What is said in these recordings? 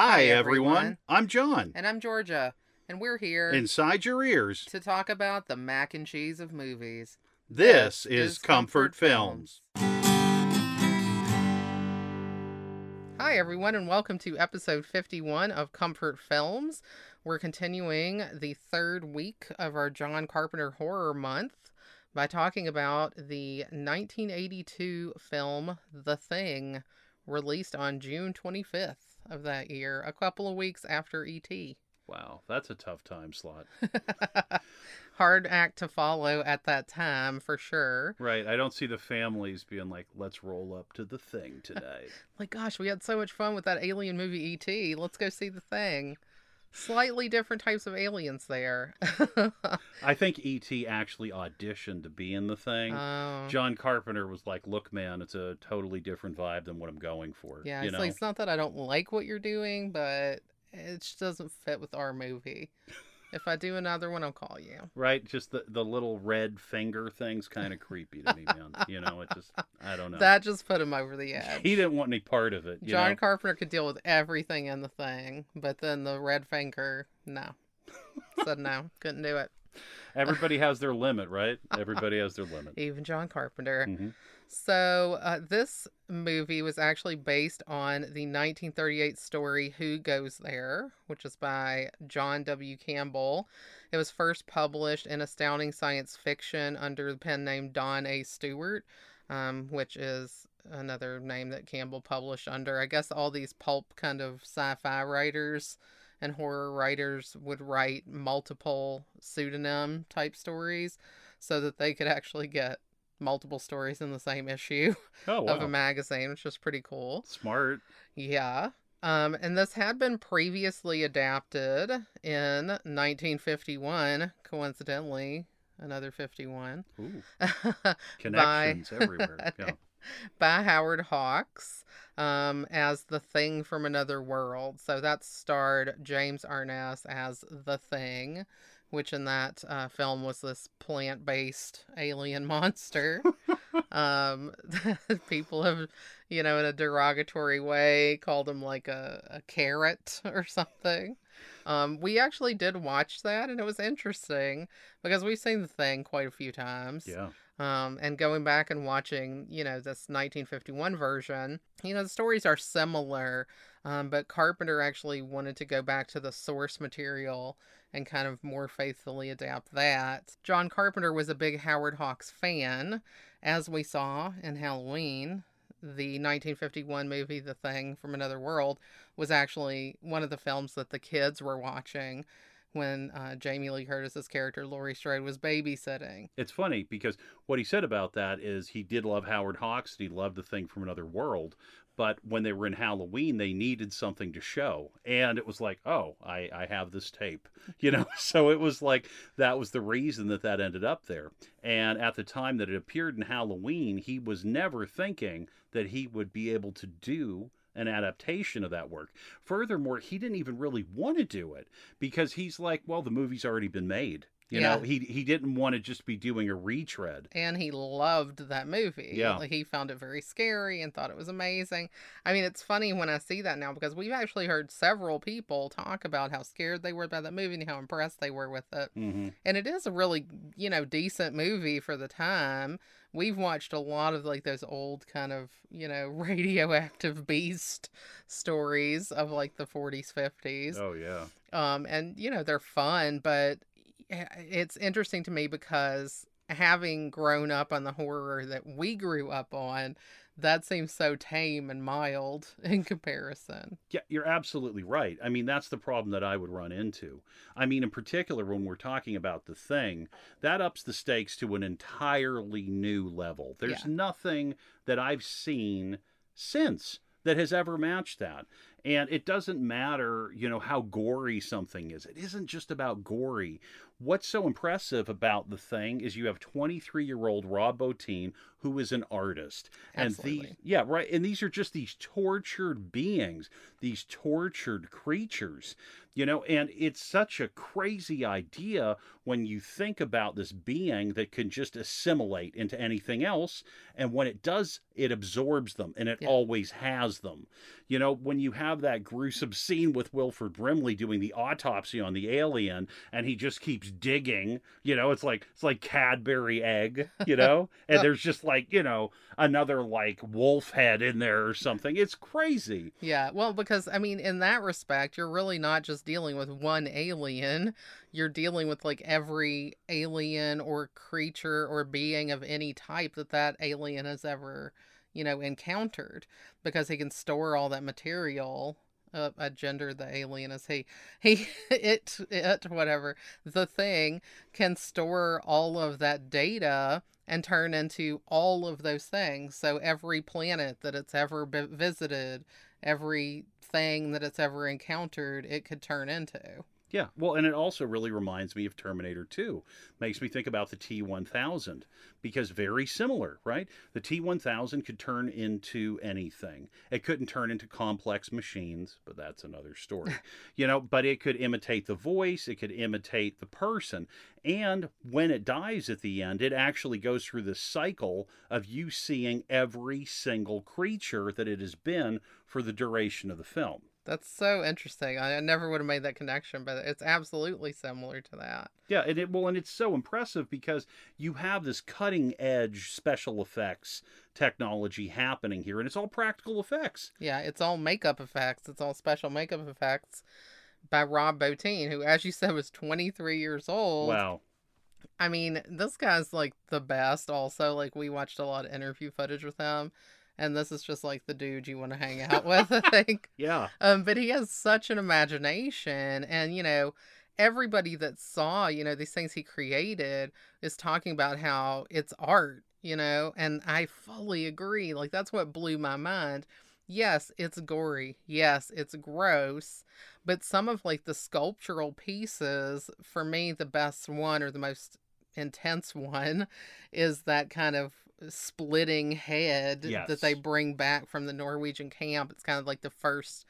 Hi, everyone. everyone. I'm John. And I'm Georgia. And we're here Inside your ears, to talk about the mac and cheese of movies. this This is is Comfort Comfort Films. Hi, everyone, and welcome to episode 51 of Comfort Films. We're continuing the third week of our John Carpenter Horror Month by talking about the 1982 film The Thing, released on June 25th of that year, a couple of weeks after E.T. Wow, that's a tough time slot. Hard act to follow at that time, for sure. Right. I don't see the families being like, let's roll up to the thing tonight. Like, gosh, we had so much fun with that alien movie E.T. Let's go see the thing. Slightly different types of aliens there. I think E.T. actually auditioned to be in the thing. Oh, John Carpenter was like, look, man, it's a totally different vibe than what I'm going for. yeah. It's know? like it's not that I don't like what you're doing, but it just doesn't fit with our movie. If I do another one, I'll call you. Right? Just the, the little red finger thing's kind of creepy to me, man. You know, it just, I don't know. That just put him over the edge. he didn't want any part of it. You John know? Carpenter could deal with everything in the thing, but then the red finger, no. Said no, couldn't do it. Everybody has their limit, right? Everybody has their limit. Even John Carpenter. Mhm. So, uh, this movie was actually based on the 1938 story Who Goes There, which is by John W. Campbell. It was first published in Astounding Science Fiction under the pen name Don A. Stewart, um, which is another name that Campbell published under. I guess all these pulp kind of sci fi writers and horror writers would write multiple pseudonym type stories so that they could actually get multiple stories in the same issue Oh, wow. of a magazine, which is pretty cool. Smart. Yeah. Um, and this had been previously adapted in 1951, coincidentally, another 51, Ooh, by, connections everywhere. Yeah. by Howard Hawks um, as the Thing from Another World. So that starred James Arness as the Thing, which in that uh, film was this plant based alien monster. um, people have, you know, in a derogatory way, called him like a, a carrot or something. Um, we actually did watch that, and it was interesting because we've seen the thing quite a few times. Yeah. Um, and going back and watching, you know, this 1951 version, you know, the stories are similar, um, but Carpenter actually wanted to go back to the source material and kind of more faithfully adapt that. John Carpenter was a big Howard Hawks fan, as we saw in Halloween. The 1951 movie, The Thing from Another World, was actually one of the films that the kids were watching when uh, Jamie Lee Curtis's character Laurie Strode was babysitting. It's funny because what he said about that is he did love Howard Hawks and he loved the thing from another world. But when they were in Halloween, they needed something to show. And it was like, oh, I, I have this tape. You know, so it was like that was the reason that that ended up there. And at the time that it appeared in Halloween, he was never thinking that he would be able to do an adaptation of that work. Furthermore, he didn't even really want to do it because he's like, well, the movie's already been made. You Yeah. know, he he didn't want to just be doing a retread. and he loved that movie. Yeah. Like, he found it very scary and thought it was amazing. I mean, it's funny when I see that now because we've actually heard several people talk about how scared they were by that movie and how impressed they were with it. Mm-hmm. And it is a really, you know, decent movie for the time. We've watched a lot of like those old kind of, you know, radioactive beast stories of like the 40s, 50s Oh yeah. um and you know they're fun but Eh, it's interesting to me because having grown up on the horror that we grew up on that seems so tame and mild in comparison Yeah, you're absolutely right. I mean, that's the problem that I would run into. I mean, in particular, when we're talking about the thing, that ups the stakes to an entirely new level. There's Yeah. nothing that I've seen since that has ever matched that. And it doesn't matter, you know, how gory something is. It isn't just about gory. What's so impressive about the thing is you have 23 year old Rob Bottin, who is an artist. And these, yeah, right. And these are just these tortured beings, these tortured creatures, you know, and it's such a crazy idea when you think about this being that can just assimilate into anything else. And when it does, it absorbs them and it Yeah. always has them. You know, when you have that gruesome scene with Wilford Brimley doing the autopsy on the alien, and he just keeps digging. You know, it's like it's like Cadbury egg. You know, and there's just like you know another like wolf head in there or something. It's crazy. Yeah, well, because I mean, in that respect, you're really not just dealing with one alien. You're dealing with like every alien or creature or being of any type that that alien has ever, you know, encountered. Because he can store all that material. Uh, a gender the alien is he he it it whatever the thing can store all of that data and turn into all of those things. So every planet that it's ever been visited, every thing that it's ever encountered, it could turn into. Yeah, well, and it also really reminds me of Terminator 2. Makes me think about the T 1000 because very similar, right? The T 1000 could turn into anything. It couldn't turn into complex machines, but that's another story. you know, but it could imitate the voice, it could imitate the person. And when it dies at the end, it actually goes through the cycle of you seeing every single creature that it has been for the duration of the film. That's so interesting. I never would have made that connection, but it's absolutely similar to that. Yeah, and it well, and it's so impressive because you have this cutting edge special effects technology happening here, and it's all practical effects. Yeah, it's all makeup effects. It's all special makeup effects by Rob Bottin, who, as you said, was 23 years old. Wow. I mean, this guy's like the best. Also, like we watched a lot of interview footage with him and this is just like the dude you want to hang out with, I think. Yeah. Um, but he has such an imagination, and you know, everybody that saw, you know, these things he created is talking about how it's art, you know, and I fully agree. Like that's what blew my mind. Yes, it's gory. Yes, it's gross. But some of like the sculptural pieces, for me, the best one or the most intense one is that kind of splitting head yes. that they bring back from the Norwegian camp. It's kind of like the first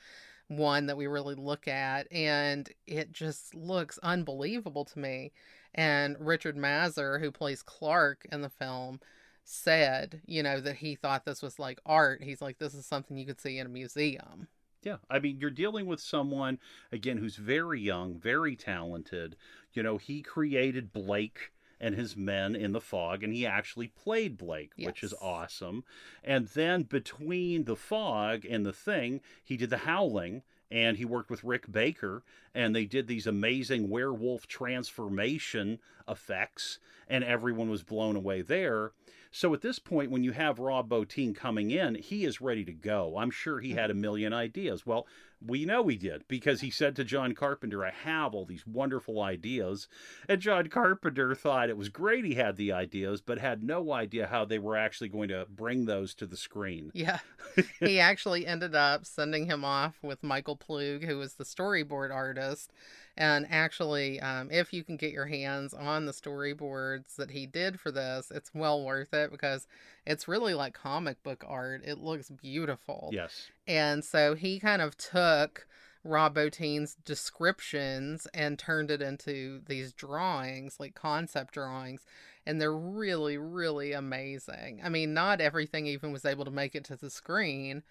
one that we really look at, and it just looks unbelievable to me. And Richard Masur, who plays Clark in the film, said, you know, that he thought this was like art. He's like, this is something you could see in a museum. Yeah, I mean, you're dealing with someone again who's very young, very talented. You know, he created Blake and his men in the fog, and he actually played Blake, yes. which is awesome. And then between the fog and the thing, he did the howling and he worked with Rick Baker, and they did these amazing werewolf transformation effects, and everyone was blown away there. So at this point, when you have Rob Bottin coming in, he is ready to go. I'm sure he mm-hmm. had a million ideas. Well, we know he did because he said to John Carpenter, I have all these wonderful ideas. And John Carpenter thought it was great he had the ideas, but had no idea how they were actually going to bring those to the screen. Yeah. he actually ended up sending him off with Michael Ploog, who was the storyboard artist. And actually, um, if you can get your hands on the storyboards that he did for this, it's well worth it because it's really like comic book art. It looks beautiful. Yes. And so he kind of took Rob Bottin's descriptions and turned it into these drawings, like concept drawings. And they're really, really amazing. I mean, not everything even was able to make it to the screen,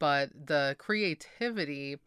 but the creativity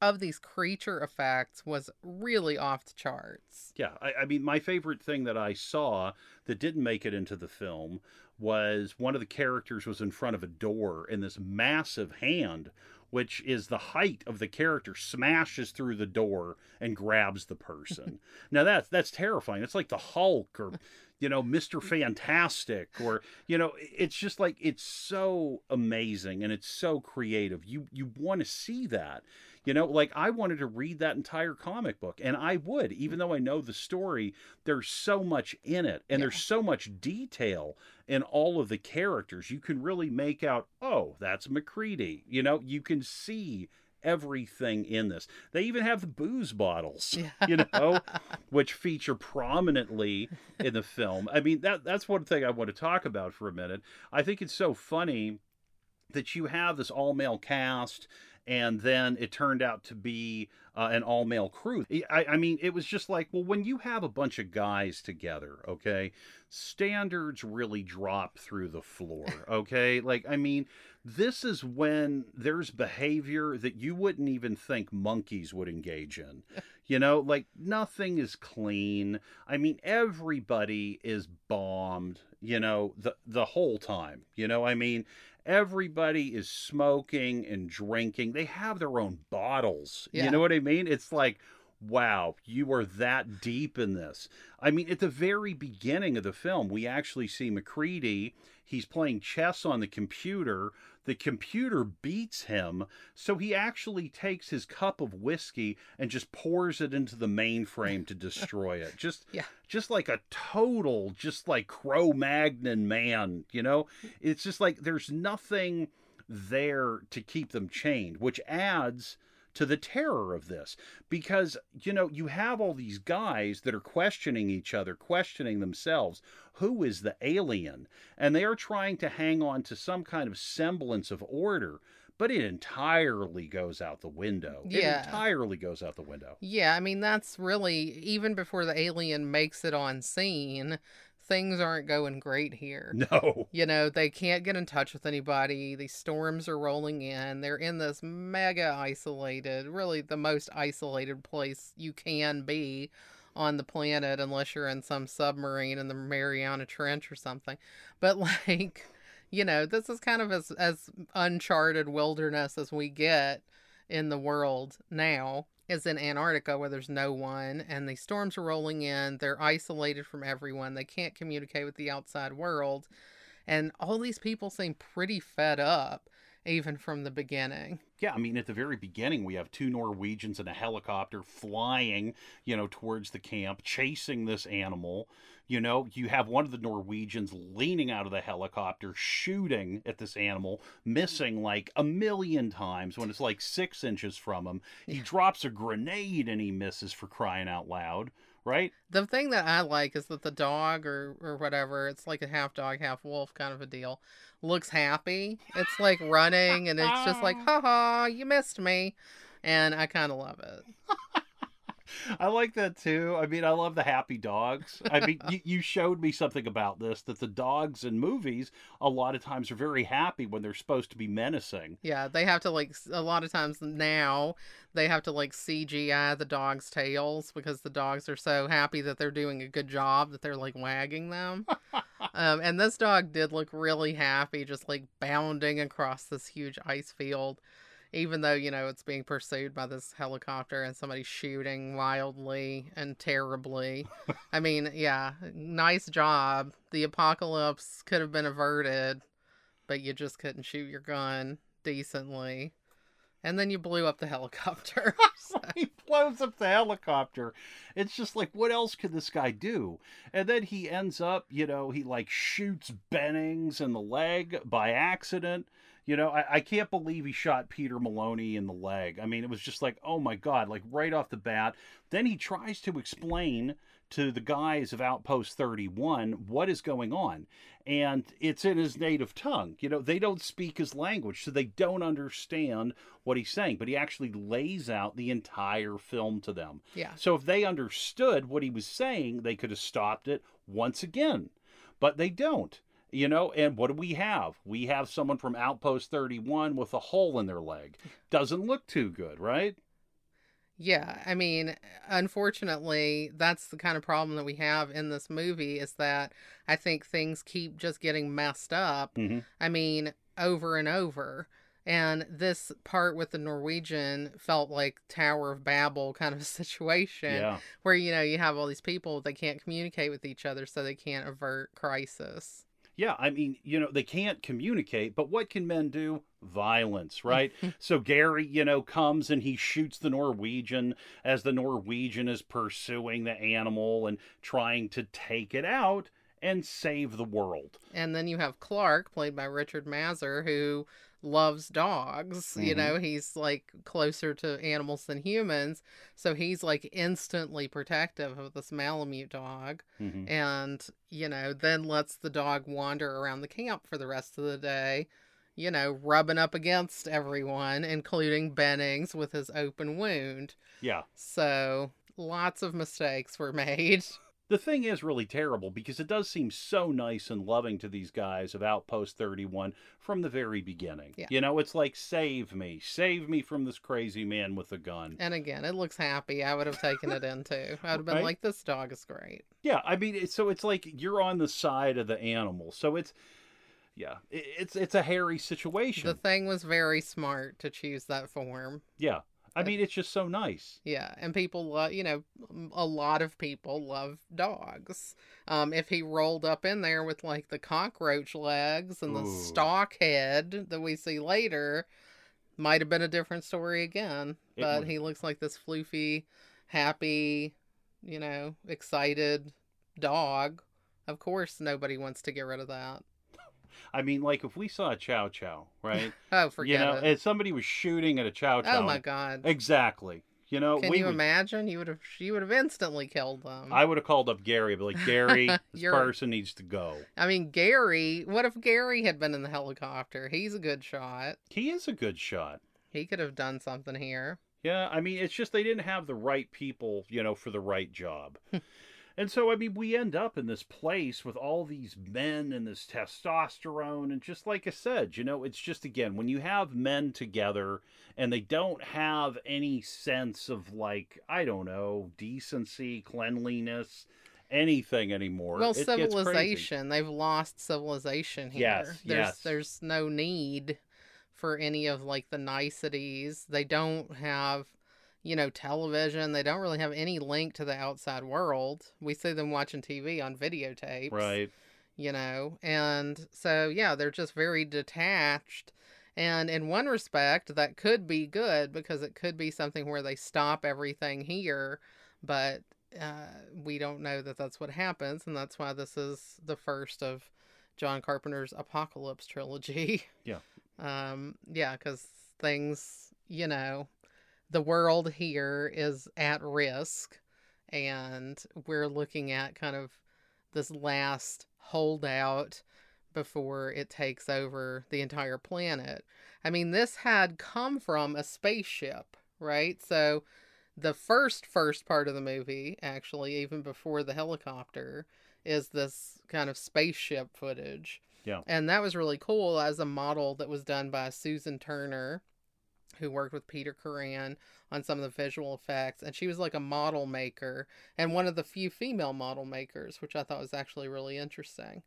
of these creature effects was really off the charts. Yeah, I, I, mean, my favorite thing that I saw that didn't make it into the film was one of the characters was in front of a door, and this massive hand, which is the height of the character, smashes through the door and grabs the person. now that's that's terrifying. It's like the Hulk or you know Mr. Fantastic or you know it's just like it's so amazing and it's so creative. You you want to see that you know, like I wanted to read that entire comic book, and I would, even mm. though I know the story. There's so much in it, and yeah. there's so much detail in all of the characters. You can really make out, oh, that's MacReady. You know, you can see everything in this. They even have the booze bottles, you know, which feature prominently in the film. I mean, that that's one thing I want to talk about for a minute. I think it's so funny that you have this all male cast and then it turned out to be uh, an all male crew. I, I, mean, it was just like, well, when you have a bunch of guys together, okay, standards really drop through the floor, okay? like, I mean, this is when there's behavior that you wouldn't even think monkeys would engage in. You know, like nothing is clean. I mean, everybody is bombed, you know, the the whole time. You know, I mean, everybody is smoking and drinking. They have their own bottles. Yeah. You know what I mean? It's like wow, you are that deep in this. I mean, at the very beginning of the film, we actually see MacReady. He's playing chess on the computer. The computer beats him, so he actually takes his cup of whiskey and just pours it into the mainframe to destroy it. Just, Yeah. just like a total, just like Cro-Magnon man. You know, it's just like there's nothing there to keep them chained, which adds to the terror of this. Because you know you have all these guys that are questioning each other questioning themselves. Who is the alien? And they are trying to hang on to some kind of semblance of order but it entirely goes out the window. Yeah. it entirely goes out the window. Yeah, I mean that's really even before the alien makes it on scene, things aren't going great here. no You know, they can't get in touch with anybody. These storms are rolling in. They're in this mega isolated, really the most isolated place you can be on the planet unless you're in some submarine in the Mariana Trench or something. But like, you know, this is kind of as as uncharted wilderness as we get in the world now is in Antarctica where there's no one and the storms are rolling in. They're isolated from everyone. They can't communicate with the outside world. And all these people seem pretty fed up, even from the beginning. Yeah, I mean, at the very beginning, we have two Norwegians in a helicopter flying, you know, towards the camp, chasing this animal. You know, you have one of the Norwegians leaning out of the helicopter, shooting at this animal, missing like a million times when it's like six inches from him. He drops a grenade and he misses for crying out loud, right? The thing that I like is that the dog or, or whatever, it's like a half dog, half wolf kind of a deal, looks happy. It's like running and it's just like, haha, you missed me. And I kind of love it. I like that too. I mean, I love the happy dogs. I mean, you, you showed me something about this that the dogs in movies a lot of times are very happy when they're supposed to be menacing. Yeah, they have to like a lot of times now they have to like CGI the dogs' tails because the dogs are so happy that they're doing a good job that they're like wagging them. um, and this dog did look really happy, just like bounding across this huge ice field, even though you know it's being pursued by this helicopter and somebody shooting wildly and terribly. I mean, yeah, nice job. The apocalypse could have been averted but you just couldn't shoot your gun decently. And then you blew up the helicopter. So- he blows up the helicopter. It's just like, what else could this guy do? And then he ends up, you know, he like shoots Bennings in the leg by accident. You know, I, I can't believe he shot Peter Maloney in the leg. I mean, it was just like, oh my God, like right off the bat. Then he tries to explain to the guys of Outpost 31 what is going on. And it's in his native tongue. You know, they don't speak his language, so they don't understand what he's saying. But he actually lays out the entire film to them. yeah. So if they understood what he was saying, they could have stopped it once again. But they don't. You know, and what do we have? We have someone from Outpost 31 with a hole in their leg. Doesn't look too good, right? Yeah. I mean, unfortunately, that's the kind of problem that we have in this movie is that I think things keep just getting messed up. Mhm. I mean, over and over. And this part with the Norwegian felt like Tower of Babel kind of situation. Yeah. where you know you have all these people they can't communicate with each other so they can't avert crisis Yeah, I mean, you know, they can't communicate, but what can men do? Violence, mm. right? so Gary, you know, comes and he shoots the Norwegian as the Norwegian is pursuing the animal and trying to take it out and save the world. and then you have clark played by richard masur who loves dogs you Mhm. know he's like closer to animals than humans so he's like instantly protective of this malamute dog Mhm. and you know then lets the dog wander around the camp for the rest of the day you know rubbing up against everyone including bennings with his open wound Yeah. So lots of mistakes were made. the thing is really terrible because it does seem so nice and loving to these guys of Outpost 31 from the very beginning. Yeah. You know, it's like, save me, save me from this crazy man with a gun. And again, it looks happy. I would have taken it in too. I would have been Right? like, this dog is great. Yeah, I mean, it's, so it's like you're on the side of the animal. So it's, yeah, it, it's it's a hairy situation. The thing was very smart to choose that form. yeah, I mean, it's just so nice. Yeah, and people love, you know, a lot of people love dogs. Um, if he rolled up in there with like the cockroach legs and the Ooh. stalk head that we see later, might have been a different story again. It But would. he looks like this floofy, happy, you know, excited dog. Of course, nobody wants to get rid of that. I mean, like if we saw a chow chow, right? Oh, forget you know, it. and somebody was shooting at a chow oh, chow. Oh my god. Exactly. You know, Can we you would, imagine? You would have you would have instantly killed them. I would have called up Gary, but like Gary, this person needs to go. I mean, Gary, what if Gary had been in the helicopter? He's a good shot. He is a good shot. He could have done something here. Yeah, I mean, it's just they didn't have the right people, you know, for the right job. and so, I mean, we end up in this place with all these men and this testosterone. And just like I said, you know, it's just, again, when you have men together and they don't have any sense of, like, I don't know, decency, cleanliness, anything anymore. well, it civilization. They've lost civilization here. Yes, there's yes. there's no need for any of like the niceties. They don't have you know, television. They don't really have any link to the outside world. We see them watching TV on videotapes. Right. you know and so yeah they're just very detached and in one respect that could be good because it could be something where they stop everything here but uh, we don't know that that's what happens and that's why this is the first of john carpenter's apocalypse trilogy Yeah. um yeah because things you know the world here is at risk and we're looking at kind of this last holdout before it takes over the entire planet. I mean, this had come from a spaceship, right? So the first first part of the movie, actually, even before the helicopter, is this kind of spaceship footage. Yeah. And that was really cool as a model that was done by Susan Turner, who worked with Peter Kuran on some of the visual effects. And she was like a model maker and one of the few female model makers, which I thought was actually really interesting.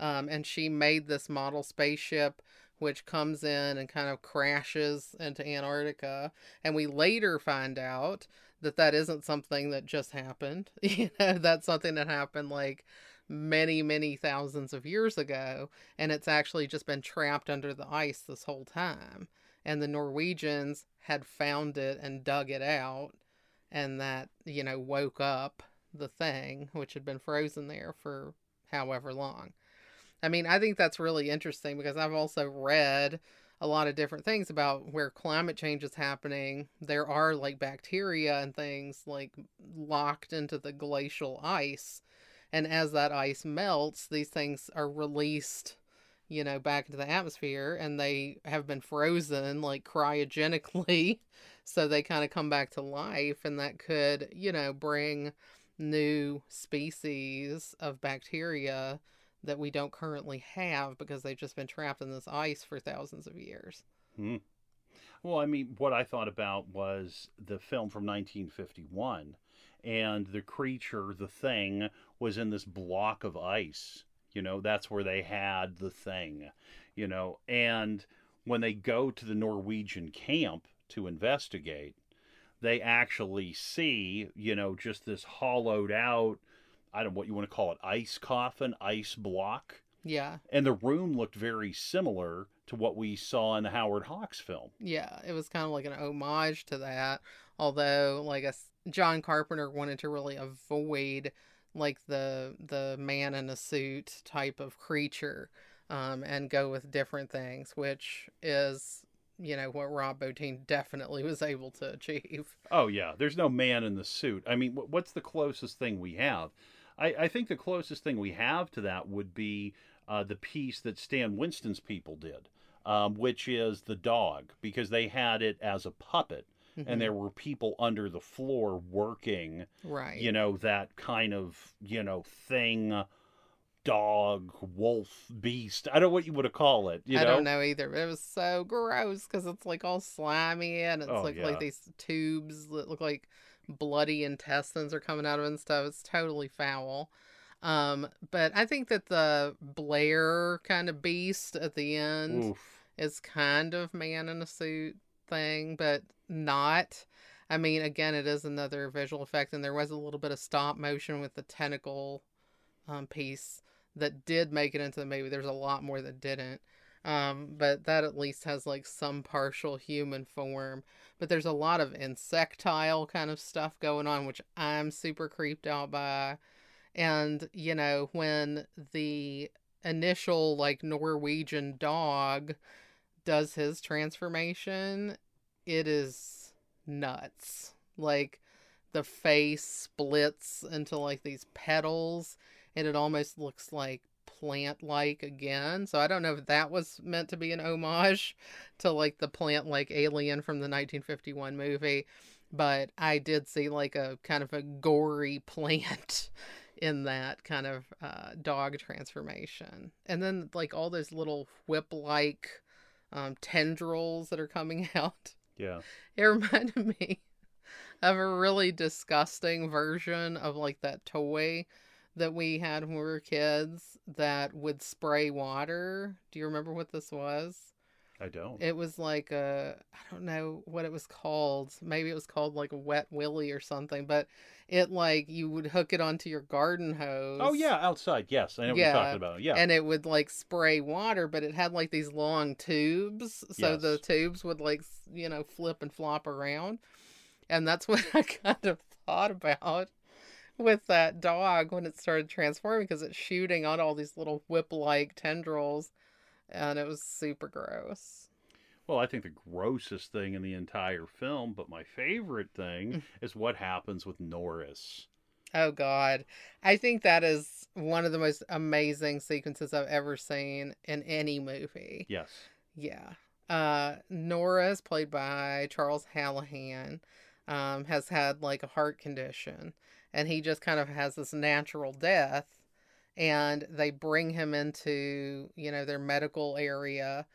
Um, and she made this model spaceship, which comes in and kind of crashes into Antarctica. And we later find out that that isn't something that just happened. You know, that's something that happened like many, many thousands of years ago. And it's actually just been trapped under the ice this whole time. And the Norwegians had found it and dug it out. And that, you know, woke up the thing, which had been frozen there for however long. I mean, I think that's really interesting because I've also read a lot of different things about where climate change is happening. There are like bacteria and things like locked into the glacial ice. And as that ice melts, these things are released, you know, back into the atmosphere and they have been frozen like cryogenically. So they kind of come back to life and that could, you know, bring new species of bacteria that we don't currently have because they've just been trapped in this ice for thousands of years. Hmm. Well, I mean, what I thought about was the film from 1951, and the creature, the thing, was in this block of ice. You know, that's where they had the thing, you know, and when they go to the Norwegian camp to investigate, they actually see, you know, just this hollowed out, I don't know what you want to call it, ice coffin, ice block. Yeah, And the room looked very similar to what we saw in the Howard Hawks film. yeah, it was kind of like an homage to that. Although, like, a, John Carpenter wanted to really avoid like the the man in a suit type of creature, um, and go with different things, which is you know what Rob Bottin definitely was able to achieve. Oh yeah, there's no man in the suit. I mean, what's the closest thing we have? I, I think the closest thing we have to that would be uh, the piece that Stan Winston's people did, um, which is the dog, because they had it as a puppet. Mhm. and there were people under the floor working right. you know that kind of you know thing dog wolf beast i don't know what you would call it you I know don't know either, but it was so gross because it's like all slimy and it's Oh, like yeah. like these tubes that look like bloody intestines are coming out of it and stuff. It's totally foul. Um, but I think that the Blair kind of beast at the end Oof. is kind of man in a suit thing, but not. I mean, again, it is another visual effect, and there was a little bit of stop motion with the tentacle um, piece that did make it into the movie. There's a lot more that didn't. Um, but that at least has like some partial human form. But there's a lot of insectile kind of stuff going on, which I'm super creeped out by. And, you know, when the initial like Norwegian dog does his transformation, it is nuts. Like the face splits into like these petals and it almost looks like plant like again. So I don't know if that was meant to be an homage to like the plant like alien from the 1951 movie, but I did see like a kind of a gory plant in that kind of uh, dog transformation. And then like all those little whip like um, tendrils that are coming out. Yeah It reminded me of a really disgusting version of like that toy that we had when we were kids that would spray water. Do you remember what this was? i don't It was like a I don't know what it was called. Maybe it was called like a wet willy or something, but it like you would hook it onto your garden oh, hose. oh yeah outside yes i know what you're talking about yeah And it would like spray water, but it had like these long tubes. So the tubes would like, you know, flip and flop around. And that's what I kind of thought about with that dog when it started transforming because it's shooting out all these little whip like tendrils. And it was super gross. Well, I think the grossest thing in the entire film, but my favorite Mm. thing is what happens with Norris. Oh God. I think that is one of the most amazing sequences I've ever seen in any movie. Yes. Yeah. Uh Norris is played by Charles Hallahan. Um, has had like a heart condition and he just kind of has this natural death and they bring him into, you know, their medical area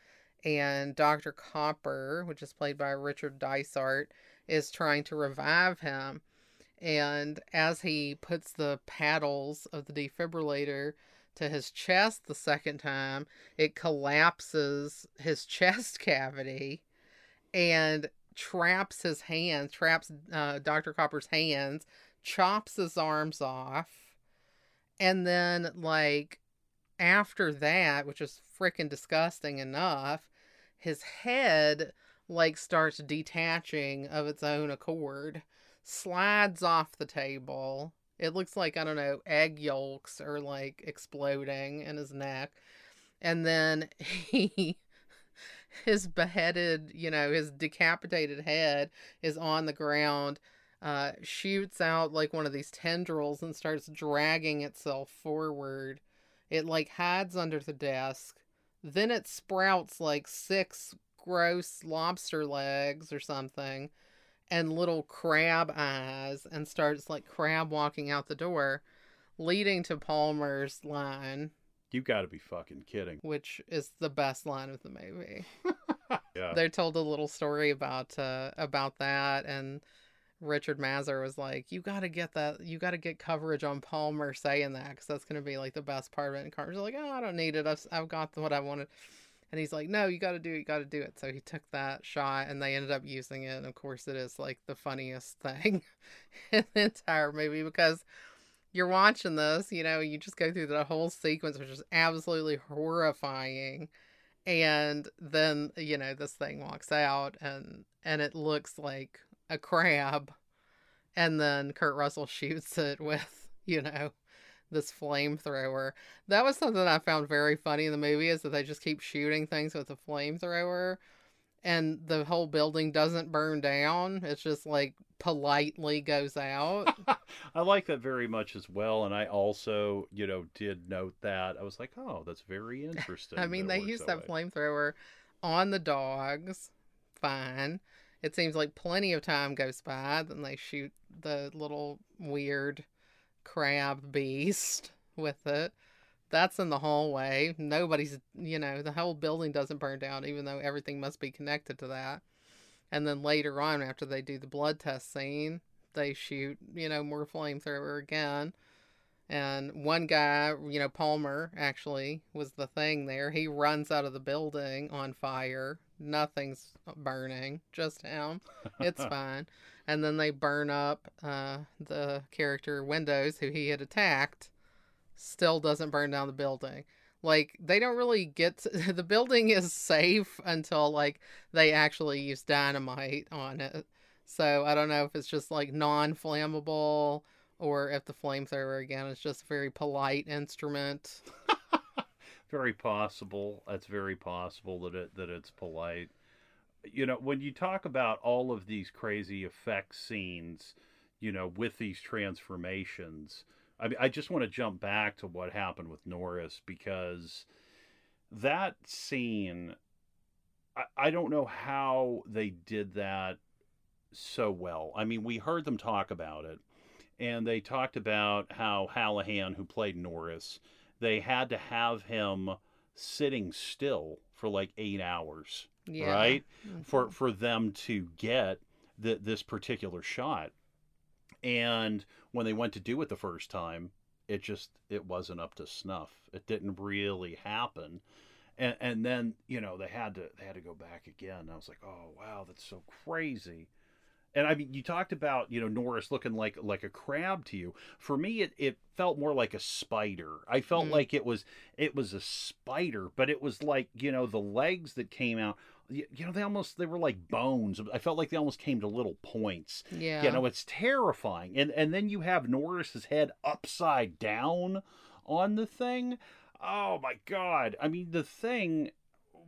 and Dr. Copper, which is played by Richard Dysart, is trying to revive him. And as he puts the paddles of the defibrillator to his chest the second time, it collapses his chest cavity and traps his hands, traps uh, Dr. Copper's hands, chops his arms off. And then, like, after that, which is freaking disgusting enough, his head, like, starts detaching of its own accord, slides off the table. It looks like, I don't know, egg yolks are like exploding in his neck. And then he his beheaded, you know, his decapitated head is on the ground, uh, shoots out like one of these tendrils and starts dragging itself forward. It like hides under the desk. Then it sprouts like six gross lobster legs or something and little crab eyes and starts like crab walking out the door, leading to Palmer's line, You got to be fucking kidding. which is the best line of the movie. Yeah. they told a little story about uh, about that and Richard Masur was like, "You got to get that. You got to get coverage on Palmer saying that because that's going to be like the best part of it." And Carter's like, "Oh, I don't need it. I've, I've got what I wanted." And he's like, "No, you got to do it. You got to do it." So he took that shot, and they ended up using it. And of course, it is like the funniest thing in the entire movie because you're watching this, you know, you just go through the whole sequence, which is absolutely horrifying and then you know this thing walks out and and it looks like a crab and then Kurt Russell shoots it with you know this flamethrower that was something I found very funny in the movie is that they just keep shooting things with a flamethrower and the whole building doesn't burn down it's just like politely goes out I like that very much as well. And I also, you know, did note that. I was like, oh, that's very interesting. I mean, they used that that flamethrower on the dogs, fine. It seems like plenty of time goes by. Then they shoot the little weird crab beast with it. That's in the hallway. Nobody's, you know, the whole building doesn't burn down, even though everything must be connected to that. And then later on, after they do the blood test scene, they shoot, you know, more flamethrower again. And one guy, you know, Palmer actually was the thing there. He runs out of the building on fire. Nothing's burning, just him. It's fine. And then they burn up uh, the character Windows, who he had attacked. Still doesn't burn down the building. Like they don't really get to, the building is safe until like they actually use dynamite on it. So I don't know if it's just like non-flammable or if the flamethrower again is just a very polite instrument. Very possible. That's very possible that it that it's polite. You know, when you talk about all of these crazy effect scenes, you know, with these transformations, I mean, I just want to jump back to what happened with Norris because that scene, I, I don't know how they did that so well. I mean, we heard them talk about it, and they talked about how Hallahan, who played Norris, they had to have him sitting still for like eight hours, Yeah. right, Mhm. for for them to get the, this particular shot. And when they went to do it the first time, it just it wasn't up to snuff. It didn't really happen. And and then, you know, they had to they had to go back again. I was like, "Oh, wow, that's so crazy." And I mean, you talked about you know Norris looking like like a crab to you. For me, it, it felt more like a spider. I felt Mm. like it was it was a spider, but it was like you know the legs that came out. You, you know, they almost they were like bones. I felt like they almost came to little points. Yeah. You know, it's terrifying. And and then you have Norris's head upside down on the thing. Oh my god. I mean, the thing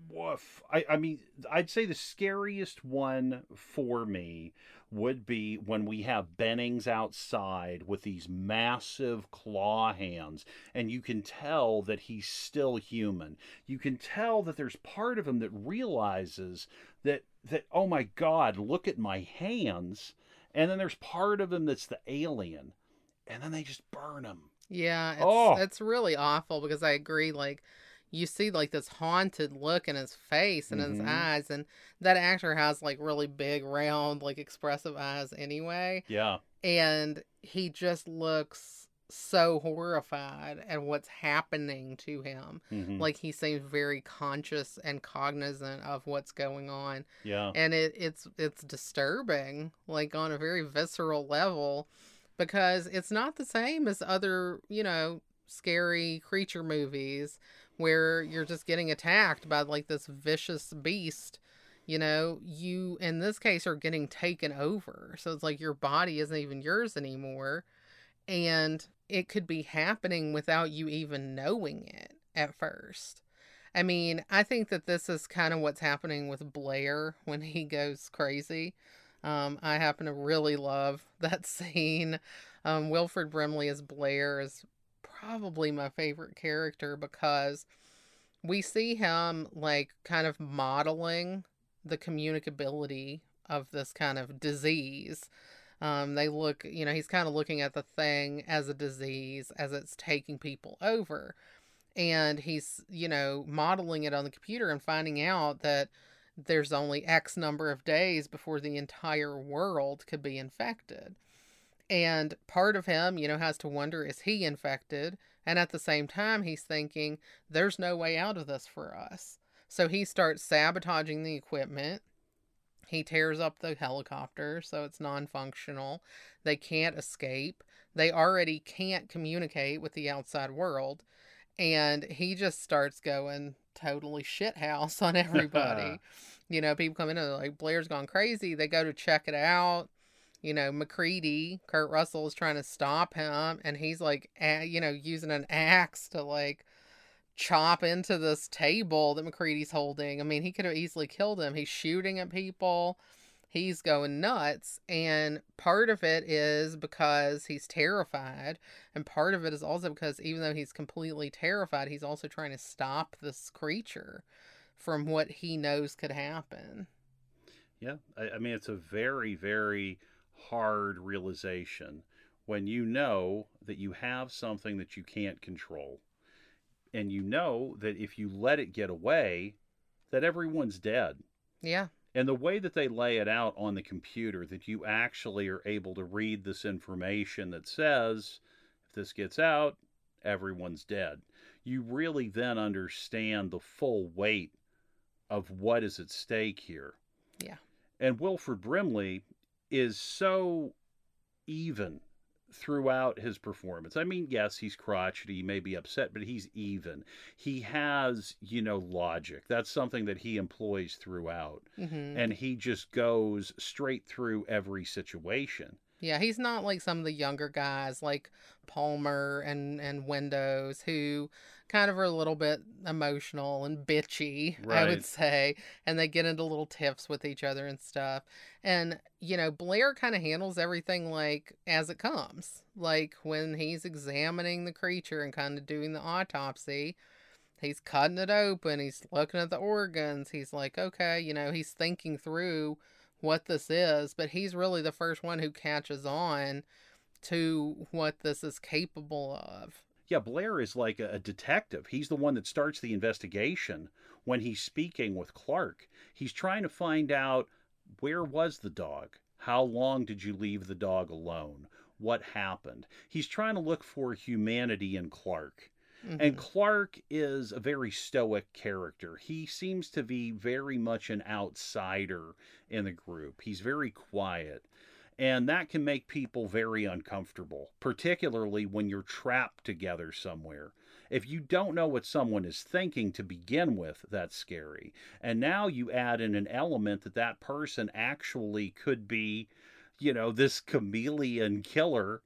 woof. I, I mean, I'd say the scariest one for me would be when we have Bennings outside with these massive claw hands, and you can tell that he's still human. You can tell that there's part of him that realizes that that oh my god, look at my hands, and then there's part of him that's the alien, and then they just burn him. Yeah, it's Oh. it's really awful because I agree. Like, you see like this haunted look in his face and his Mhm. eyes, and that actor has like really big, round, like expressive eyes anyway, Yeah. and he just looks so horrified at what's happening to him. Mhm. Like he seems very conscious and cognizant of what's going on yeah. and it it's it's disturbing like on a very visceral level because it's not the same as other you know scary creature movies where you're just getting attacked by like this vicious beast you know you in this case are getting taken over so it's like your body isn't even yours anymore and it could be happening without you even knowing it at first I mean, I think that this is kind of what's happening with Blair when he goes crazy. Um, I happen to really love that scene. Um, Wilford Brimley as Blair is probably my favorite character because we see him like kind of modeling the communicability of this kind of disease. Um, they look, you know, he's kind of looking at the thing as a disease as it's taking people over and he's you know modeling it on the computer and finding out that there's only x number of days before the entire world could be infected and part of him you know has to wonder is he infected and at the same time he's thinking there's no way out of this for us so he starts sabotaging the equipment he tears up the helicopter so it's non-functional they can't escape they already can't communicate with the outside world and he just starts going totally shithouse on everybody. you know, people come in and they're like, Blair's gone crazy. They go to check it out. You know, MacReady, Kurt Russell is trying to stop him, and he's like, you know, using an axe to like chop into this table that MacReady's holding. I mean, he could have easily killed him. He's shooting at people. He's going nuts. And part of it is because he's terrified. And part of it is also because even though he's completely terrified, he's also trying to stop this creature from what he knows could happen. Yeah. I, I mean, it's a very, very hard realization when you know that you have something that you can't control. And you know that if you let it get away, that everyone's dead. Yeah. And the way that they lay it out on the computer, that you actually are able to read this information that says, if this gets out, everyone's dead. You really then understand the full weight of what is at stake here. Yeah. And Wilford Brimley is so even throughout his performance. I mean, yes, he's crotchety, he may be upset, but he's even. He has, you know, logic. That's something that he employs throughout. hmm And he just goes straight through every situation. Yeah, he's not like some of the younger guys like Palmer and and Windows who kind of are a little bit emotional and bitchy, I would say, and they get into little tiffs with each other and stuff. And you know, Blair kind of handles everything like as it comes. Like when he's examining the creature and kind of doing the autopsy, he's cutting it open, he's looking at the organs, he's like, okay, you know, he's thinking through what this is, but he's really the first one who catches on to what this is capable of. Yeah, Blair is like a, detective. He's the one that starts the investigation when he's speaking with Clark. He's trying to find out where was the dog? How long did you leave the dog alone? What happened? He's trying to look for humanity in Clark. And Mhm. Clark is a very stoic character. He seems to be very much an outsider in the group. He's very quiet. And that can make people very uncomfortable, particularly when you're trapped together somewhere. If you don't know what someone is thinking to begin with, that's scary. And now you add in an element that that person actually could be, you know, this chameleon killer.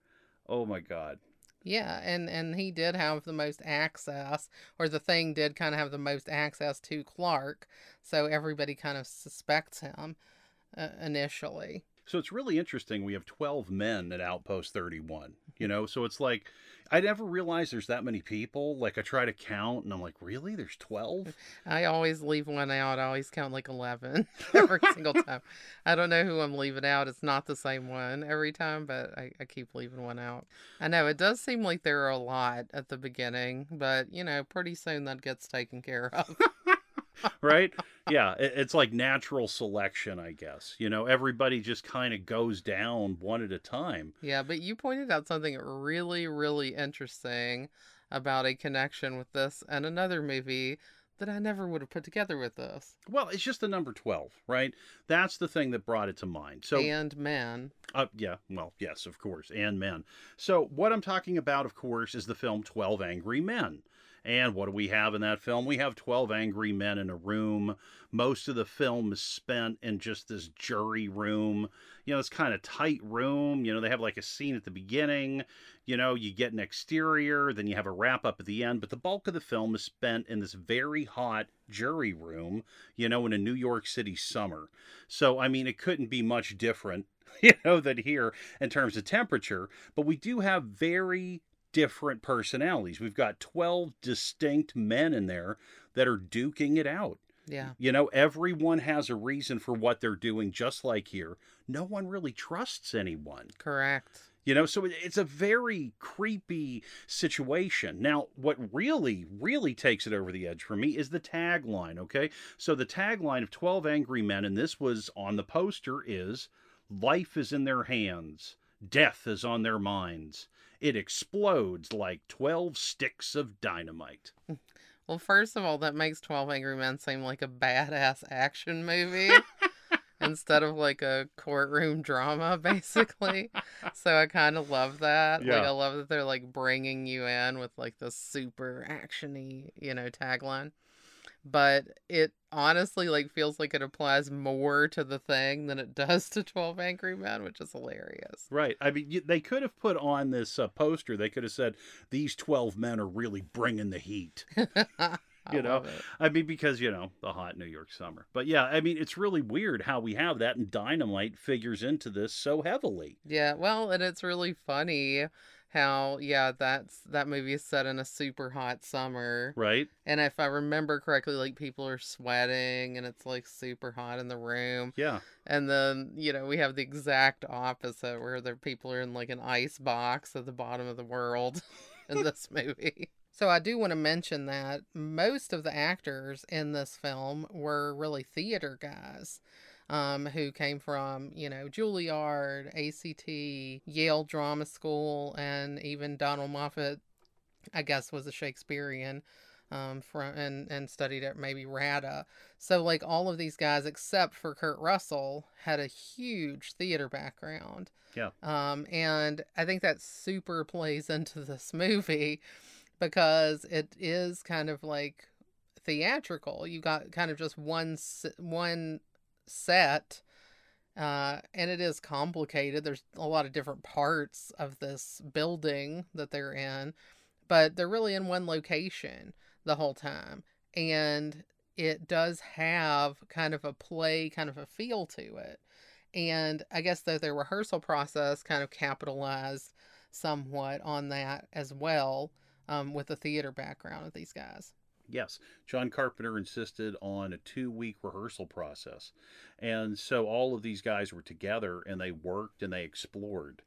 Oh my God. Yeah, and and he did have the most access, or the thing did kind of have the most access to Clark, so everybody kind of suspects him uh, initially. So it's really interesting. We have 12 men at Outpost 31, you know? So it's like, I never realized there's that many people. Like, I try to count and I'm like, really? There's 12? I always leave one out. I always count like 11 every single time. I don't know who I'm leaving out. It's not the same one every time, but I, I keep leaving one out. I know it does seem like there are a lot at the beginning, but you know, pretty soon that gets taken care of. right? Yeah. it- It's like natural selection, I guess. You know, everybody just kind of goes down one at a time. yeah, but you pointed out something really, really interesting about a connection with this and another movie that I never would have put together with this. Well, it's just the number 12, right? That's the thing that brought it to mind. So, and men. Uh, yeah, well, yes, of course, and men. So, what I'm talking about, of course, is the film 12 Angry Men. And what do we have in that film? We have 12 angry men in a room. Most of the film is spent in just this jury room. You know, it's kind of tight room. You know, they have like a scene at the beginning. You know, you get an exterior, then you have a wrap up at the end. But the bulk of the film is spent in this very hot jury room, you know, in a New York City summer. So, I mean, it couldn't be much different you know, than here in terms of temperature. But we do have very different personalities. We've got 12 distinct men in there that are duking it out. Yeah. You know, everyone has a reason for what they're doing, just like here. No one really trusts anyone. Correct. You know, so it's a very creepy situation. Now, what really, really takes it over the edge for me is the tagline, okay? So the tagline of 12 Angry Men, and this was on the poster, is Life is in their hands, death is on their minds. It explodes like 12 sticks of dynamite. Well, first of all, that makes 12 Angry Men seem like a badass action movie instead of like a courtroom drama, basically. so I kind of love that. Like, Yeah. I love that they're like bringing you in with like the super actiony, you know, tagline. But it honestly like feels like it applies more to the thing than it does to 12 Angry Men, which is hilarious. Right. I mean, they could have put on this uh, poster, they could have said, These 12 men are really bringing the heat. You know. I mean, because, you know, the hot New York summer. But yeah, I mean, it's really weird how we have that, and dynamite figures into this so heavily. Yeah, well, and it's really funny how yeah that's that movie is set in a super hot summer Right? and if i remember correctly like people are sweating and it's like super hot in the room Yeah. and then you know we have the exact opposite where the people are in like an ice box at the bottom of the world in this movie so i do want to mention that most of the actors in this film were really theater guys um, who came from, you know, Juilliard, ACT, Yale Drama School, and even Donald Moffat, I guess, was a Shakespearean um, from and and studied at maybe RADA. So like all of these guys, except for Kurt Russell, had a huge theater background. Yeah. Um, and I think that super plays into this movie because it is kind of like theatrical. You got kind of just one one set uh, and it is complicated. There's a lot of different parts of this building that they're in but they're really in one location the whole time and it does have kind of a play kind of a feel to it. And i guess that their rehearsal process kind of capitalized somewhat on that as well um, with the theater background of these guys Yes, John Carpenter insisted on a two week rehearsal process. And so all of these guys were together and they worked and they explored.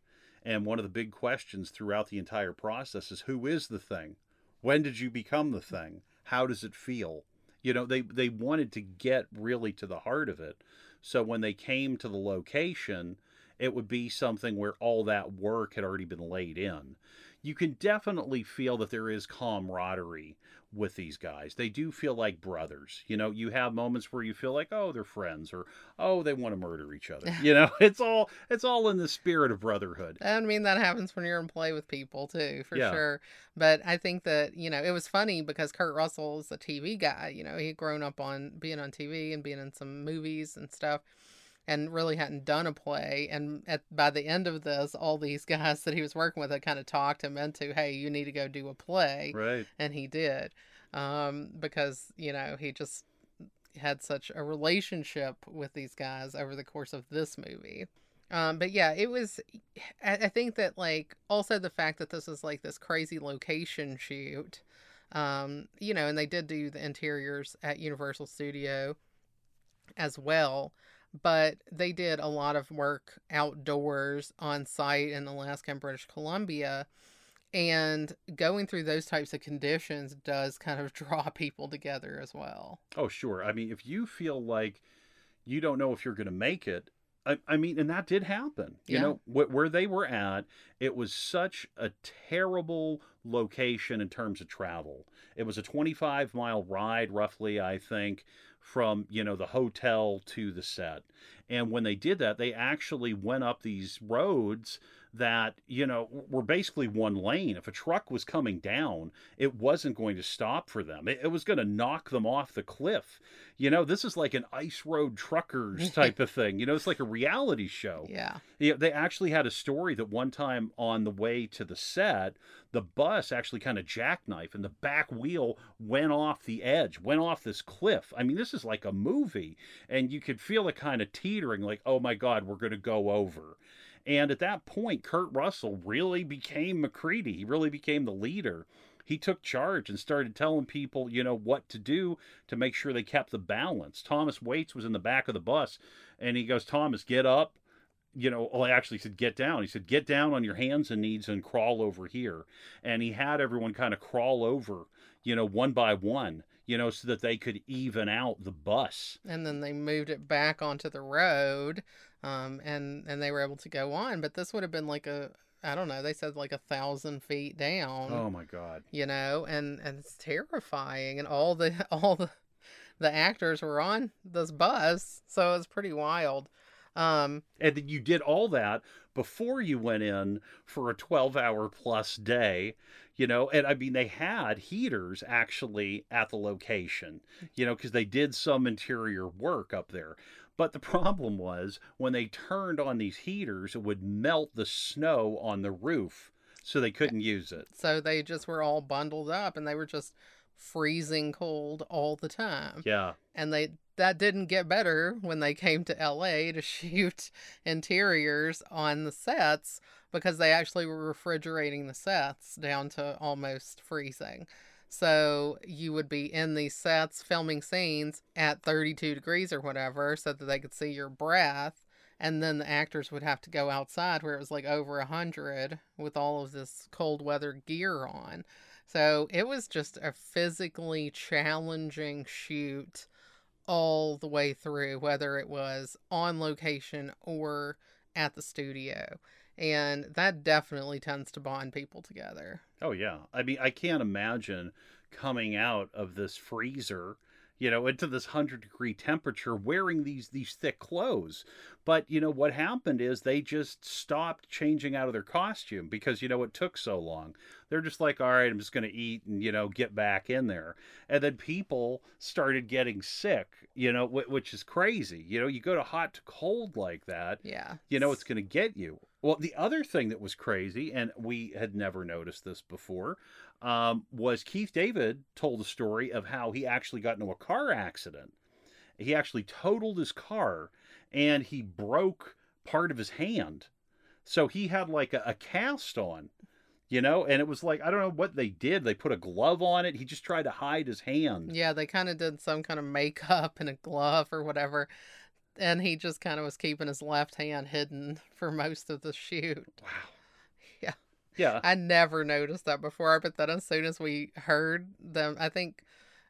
And one of the big questions throughout the entire process is who is the thing? When did you become the thing? How does it feel? You know, they, they wanted to get really to the heart of it. So when they came to the location, it would be something where all that work had already been laid in. You can definitely feel that there is camaraderie with these guys. They do feel like brothers. You know, you have moments where you feel like, oh, they're friends, or oh, they want to murder each other. You know, it's all it's all in the spirit of brotherhood. I mean, that happens when you're in play with people too, for Yeah. sure. But I think that, you know, it was funny because Kurt Russell is a TV guy. You know, he had grown up on being on TV and being in some movies and stuff and really hadn't done a play. And at by the end of this, all these guys that he was working with had kind of talked him into, hey, you need to go do a play. Right. And he did um, because, you know, he just had such a relationship with these guys over the course of this movie. Um, but yeah, it was. I, I think that like also the fact that this is like this crazy location shoot, um, you know, and they did do the interiors at Universal Studio as well, but they did a lot of work outdoors on site in Alaska and British Columbia. And going through those types of conditions does kind of draw people together as well. Oh, sure. I mean, if you feel like you don't know if you're going to make it, I, I mean, and that did happen. You Yeah. know, wh- where they were at, it was such a terrible location in terms of travel. It was a 25 mile ride, roughly, I think, from, you know, the hotel to the set. And when they did that, they actually went up these roads that, you know, were basically one lane. If a truck was coming down, it wasn't going to stop for them. It, it was going to knock them off the cliff. You know, this is like an ice road truckers type of thing. You know, it's like a reality show. Yeah. Yeah, they actually had a story that one time on the way to the set, the bus actually kind of jackknifed and the back wheel went off the edge, went off this cliff. I mean, this is like a movie, and you could feel it kind of teetering, like, oh my God, we're going to go over. And at that point, Kurt Russell really became MacReady. He really became the leader. He took charge and started telling people, you know, what to do to make sure they kept the balance. Thomas Waites was in the back of the bus, and he goes, Thomas, get up you know, well, I actually said, get down. He said, get down on your hands and knees and crawl over here. And he had everyone kind of crawl over, you know, one by one, you know, so that they could even out the bus. and then they moved it back onto the road um, and and they were able to go on but this would have been like a i don't know they said like a thousand feet down Oh my God. you know and and it's terrifying and all the all the the actors were on this bus so it was pretty wild um And then you did all that before you went in for a 12 hour plus day, you know. And I mean, they had heaters actually at the location, you know, because they did some interior work up there. But the problem was when they turned on these heaters, it would melt the snow on the roof, so they eh, couldn't use it. so they just were all bundled up and they were just freezing cold all the time. Yeah. And they that didn't get better when they came to LA to shoot interiors on the sets because they actually were refrigerating the sets down to almost freezing. So you would be in these sets filming scenes at 32 degrees or whatever so that they could see your breath. And then the actors would have to go outside where it was like over 100 with all of this cold weather gear on. So it was just a physically challenging shoot all the way through, whether it was on location or at the studio. And that definitely tends to bond people together. Oh yeah. I mean, I can't imagine coming out of this freezer, you know, into this 100 degree temperature wearing these these thick clothes. But, you know, what happened is they just stopped changing out of their costume because you know it took so long. They're just like, "All right, I'm just going to eat and, you know, get back in there." And then people started getting sick, you know, which is crazy. You know, you go to hot to cold like that, Yeah. you know it's going to get you. Well, the other thing that was crazy, and we had never noticed this before, um, was Keith David told a story of how he actually got into a car accident. He actually totaled his car and he broke part of his hand. So he had like a, a cast on, you know, and it was like, I don't know what they did. They put a glove on it. He just tried to hide his hand. Yeah, they kind of did some kind of makeup and a glove or whatever. And he just kind of was keeping his left hand hidden for most of the shoot. Wow. Yeah. I never noticed that before, but then as soon as we heard them, I think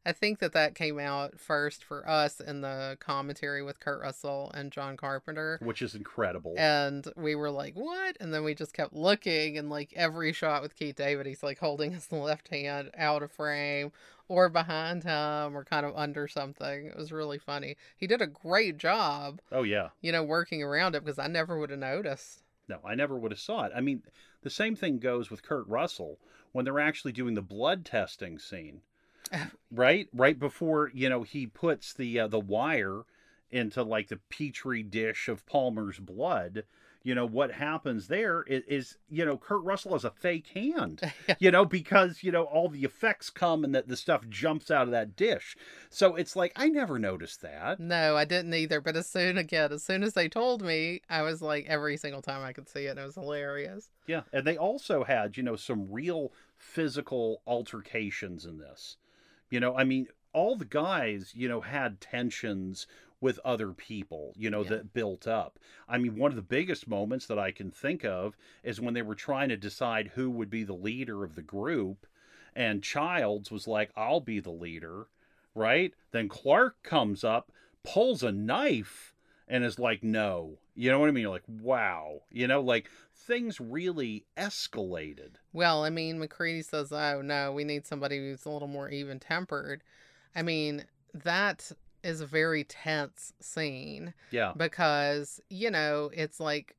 I think that that came out first for us in the commentary with Kurt Russell and John Carpenter. Which is incredible. And we were like, what? And then we just kept looking, and like every shot with Keith David, he's like holding his left hand out of frame or behind him or kind of under something. It was really funny. He did a great job, oh, yeah. you know, working around it because I never would have noticed. No, I never would have saw it. I mean, the same thing goes with Kurt Russell when they're actually doing the blood testing scene, right? Right before you know he puts the uh, the wire into like the petri dish of Palmer's blood. You know what happens there is, is you know Kurt Russell has a fake hand, you know because you know all the effects come and that the stuff jumps out of that dish. So it's like I never noticed that. No, I didn't either. But as soon again, as soon as they told me, I was like every single time I could see it, and it was hilarious. Yeah, and they also had, you know, some real physical altercations in this. You know, I mean, all the guys, you know, had tensions with other people, you know, Yeah. that built up. I mean, one of the biggest moments that I can think of is when they were trying to decide who would be the leader of the group, and Childs was like, I'll be the leader, right? Then Clark comes up, pulls a knife, and is like, no. You know what I mean? You're like, wow. You know, like things really escalated. Well, I mean, MacReady says, "Oh no, we need somebody who's a little more even tempered." I mean, that is a very tense scene Yeah. because you know it's like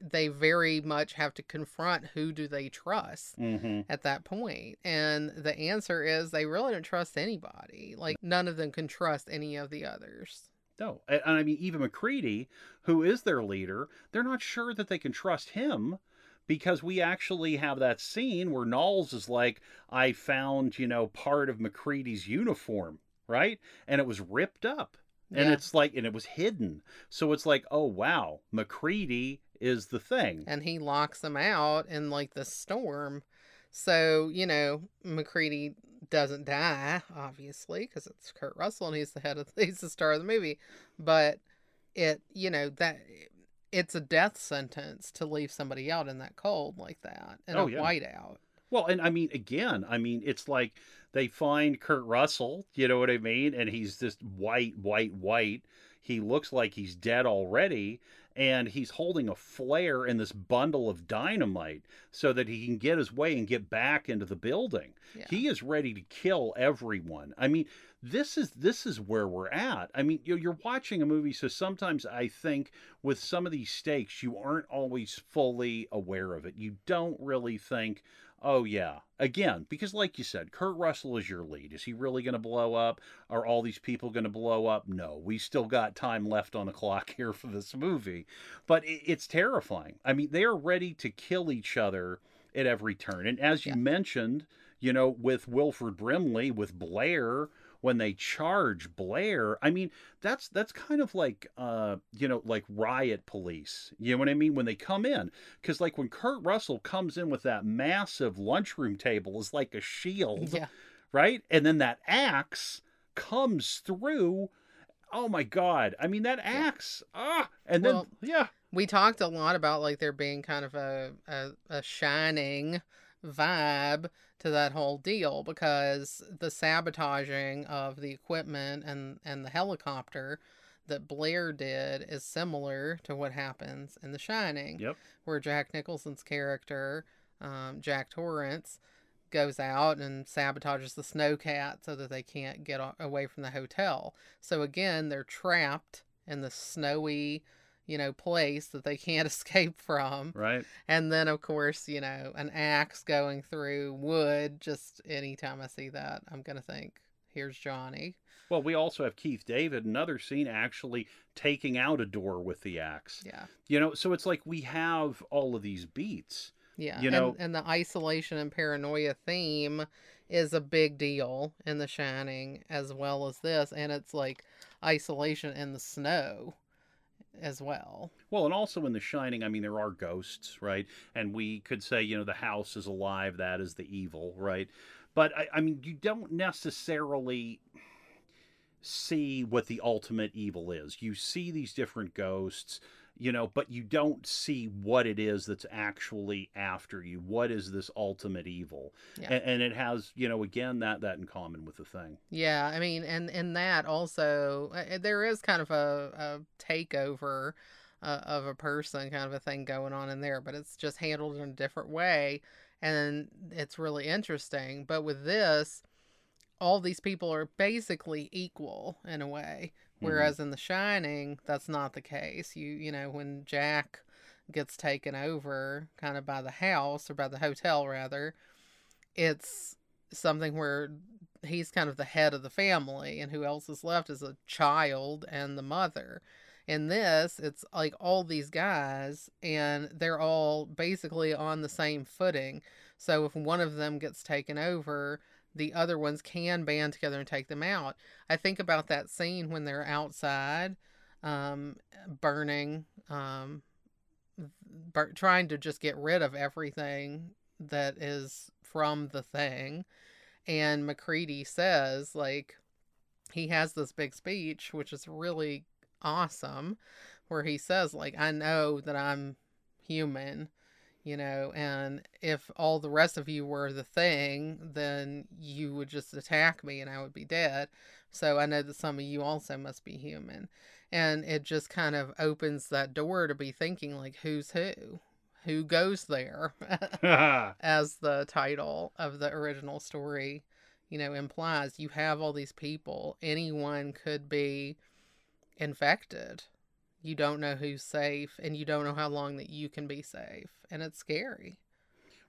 they very much have to confront who do they trust Mm-hmm. at that point and the answer is they really don't trust anybody like none of them can trust any of the others No. And, and I mean, even MacReady, who is their leader, they're not sure that they can trust him because we actually have that scene where Nauls is like, I found, you know, part of MacReady's uniform, right? And it was ripped up. And it's like, and it was hidden. So it's like, oh, wow, MacReady is the thing. and he locks them out in like the storm so you know MacReady doesn't die obviously because it's kurt russell and he's the head of he's the star of the movie but it you know that it's a death sentence to leave somebody out in that cold like that in Oh, a yeah. whiteout Well, and I mean, again, I mean, it's like they find Kurt Russell, you know what I mean? And he's just white, white, white. He looks like he's dead already. And he's holding a flare and this bundle of dynamite so that he can get his way and get back into the building. yeah He is ready to kill everyone. I mean, this is this is where we're at. I mean, you're, you're watching a movie, so sometimes I think with some of these stakes, you aren't always fully aware of it. You don't really think, oh yeah, again, because like you said, Kurt Russell is your lead. Is he really going to blow up? Are all these people going to blow up? No, we still got time left on the clock here for this movie, but it's terrifying. I mean, they are ready to kill each other at every turn, and as you Yeah. mentioned you know, with Wilford Brimley, with Blair, when they charge Blair, I mean, that's that's kind of like uh, you know, like riot police. You know what I mean? When they come in. Because like when Kurt Russell comes in with that massive lunchroom table is like a shield. Yeah. Right? And then that axe comes through. Oh my god. I mean that axe. Ah and then Well, yeah. We talked a lot about like there being kind of a, a, a shining vibe to that whole deal because the sabotaging of the equipment and, and the helicopter that Blair did is similar to what happens in The Shining, Yep. where Jack Nicholson's character, um, Jack Torrance, goes out and sabotages the snowcat so that they can't get away from the hotel. So again, they're trapped in the snowy, you know, place that they can't escape from. Right. And then, of course, you know, an axe going through wood. Just anytime I see that, I'm going to think, here's Johnny. Well, we also have Keith David, another scene actually taking out a door with the axe. Yeah. You know, so it's like we have all of these beats. Yeah. You and, know- and the isolation and paranoia theme is a big deal in The Shining as well as this. And it's like isolation in the snow as well. Well, and also in The Shining, I mean, there are ghosts, right? And we could say, you know, the house is alive, that is the evil, right? But I, I mean, you don't necessarily see what the ultimate evil is. You see these different ghosts, you know, but you don't see what it is that's actually after you. What is this ultimate evil? Yeah. And, and it has, you know, again that that in common with the thing. Yeah, I mean, and and that also, uh, there is kind of a, a takeover uh, of a person, kind of a thing going on in there, but it's just handled in a different way, and it's really interesting. But with this, all these people are basically equal in a way, Mm-hmm. whereas in The Shining, that's not the case. You you know when Jack gets taken over, kind of by the house or by the hotel rather, it's something where he's kind of the head of the family and who else is left is a child and the mother. In this it's like all these guys and they're all basically on the same footing. So if one of them gets taken over the other ones can band together and take them out. I think about that scene when they're outside um, burning um, bur- trying to just get rid of everything that is from the thing. And MacReady says like he has this big speech which is really awesome where he says like I know that I'm human you know and if all the rest of you were the thing then you would just attack me and I would be dead so I know that some of you also must be human and it just kind of opens that door to be thinking like who's who who goes there as the title of the original story, you know, implies. You have all these people. Anyone could be infected. You don't know who's safe, and you don't know how long that you can be safe, and it's scary.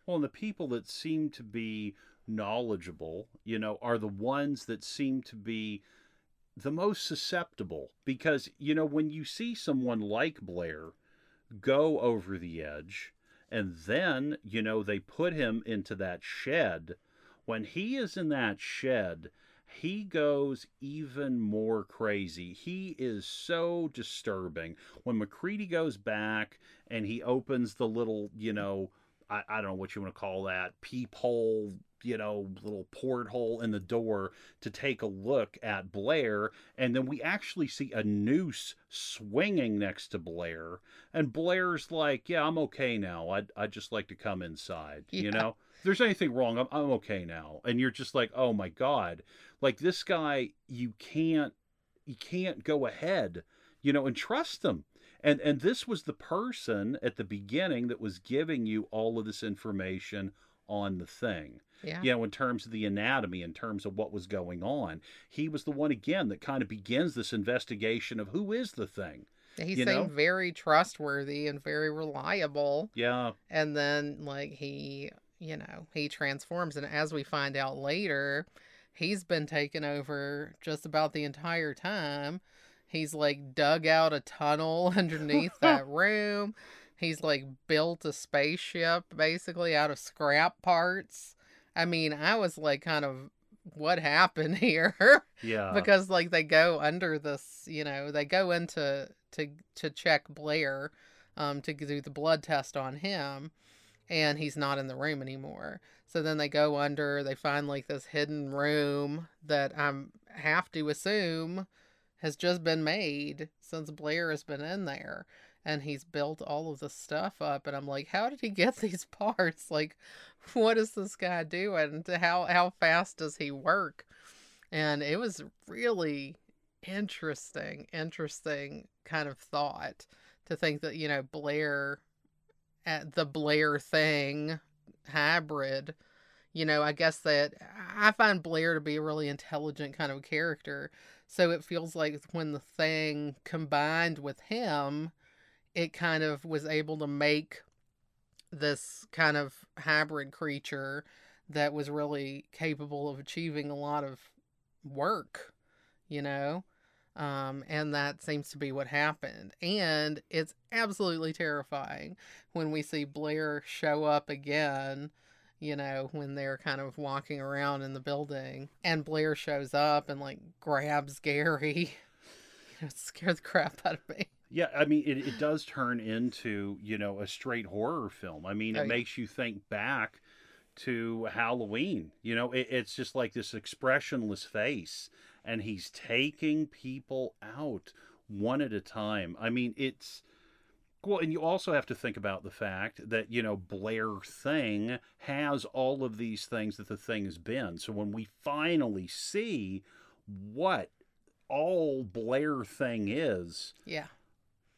Well, and the people that seem to be knowledgeable, you know, are the ones that seem to be the most susceptible. Because, you know, when you see someone like Blair go over the edge, and then, you know, they put him into that shed, when he is in that shed, he goes even more crazy. He is so disturbing. When MacReady goes back and he opens the little, you know, I, I don't know what you want to call that peephole, you know, little porthole in the door to take a look at Blair. And then we actually see a noose swinging next to Blair. And Blair's like, Yeah, I'm okay now. I'd, I'd just like to come inside. You know, there's anything wrong, I'm, I'm okay now. And you're just like, Oh my God. Like this guy, you can't, you can't go ahead, you know, and trust him and and this was the person at the beginning that was giving you all of this information on the thing Yeah. you know in terms of the anatomy in terms of what was going on he was the one again that kind of begins this investigation of who is the thing He you seemed know? very trustworthy and very reliable. yeah And then, like, he, you know, he transforms. And as we find out later, he's been taken over just about the entire time. He's like dug out a tunnel underneath that room. He's like built a spaceship basically out of scrap parts I mean, I was like, kind of, what happened here? Yeah. because like they go under this, you know, they go into to to check Blair, um, to do the blood test on him, and he's not in the room anymore. So then they go under, they find like this hidden room that I'm have to assume has just been made since Blair has been in there. And he's built all of the stuff up, and I'm like, how did he get these parts? Like, what is this guy doing? How how fast does he work? And it was really interesting, interesting kind of thought to think that you know Blair, at the Blair thing hybrid. You know, I guess that I find Blair to be a really intelligent kind of character. So it feels like when the thing combined with him, it kind of was able to make this kind of hybrid creature that was really capable of achieving a lot of work, you know? Um, and that seems to be what happened. And it's absolutely terrifying when we see Blair show up again, you know, when they're kind of walking around in the building. And Blair shows up and like grabs Garry. it scared the crap out of me. Yeah, I mean, it, it does turn into, you know, a straight horror film. I mean, Oh, it yeah. makes you think back to Halloween. You know, it, it's just like this expressionless face, and he's taking people out one at a time. I mean, it's. Well, and you also have to think about the fact that, you know, Blair Thing has all of these things that the thing has been. So when we finally see what all Blair Thing is, Yeah.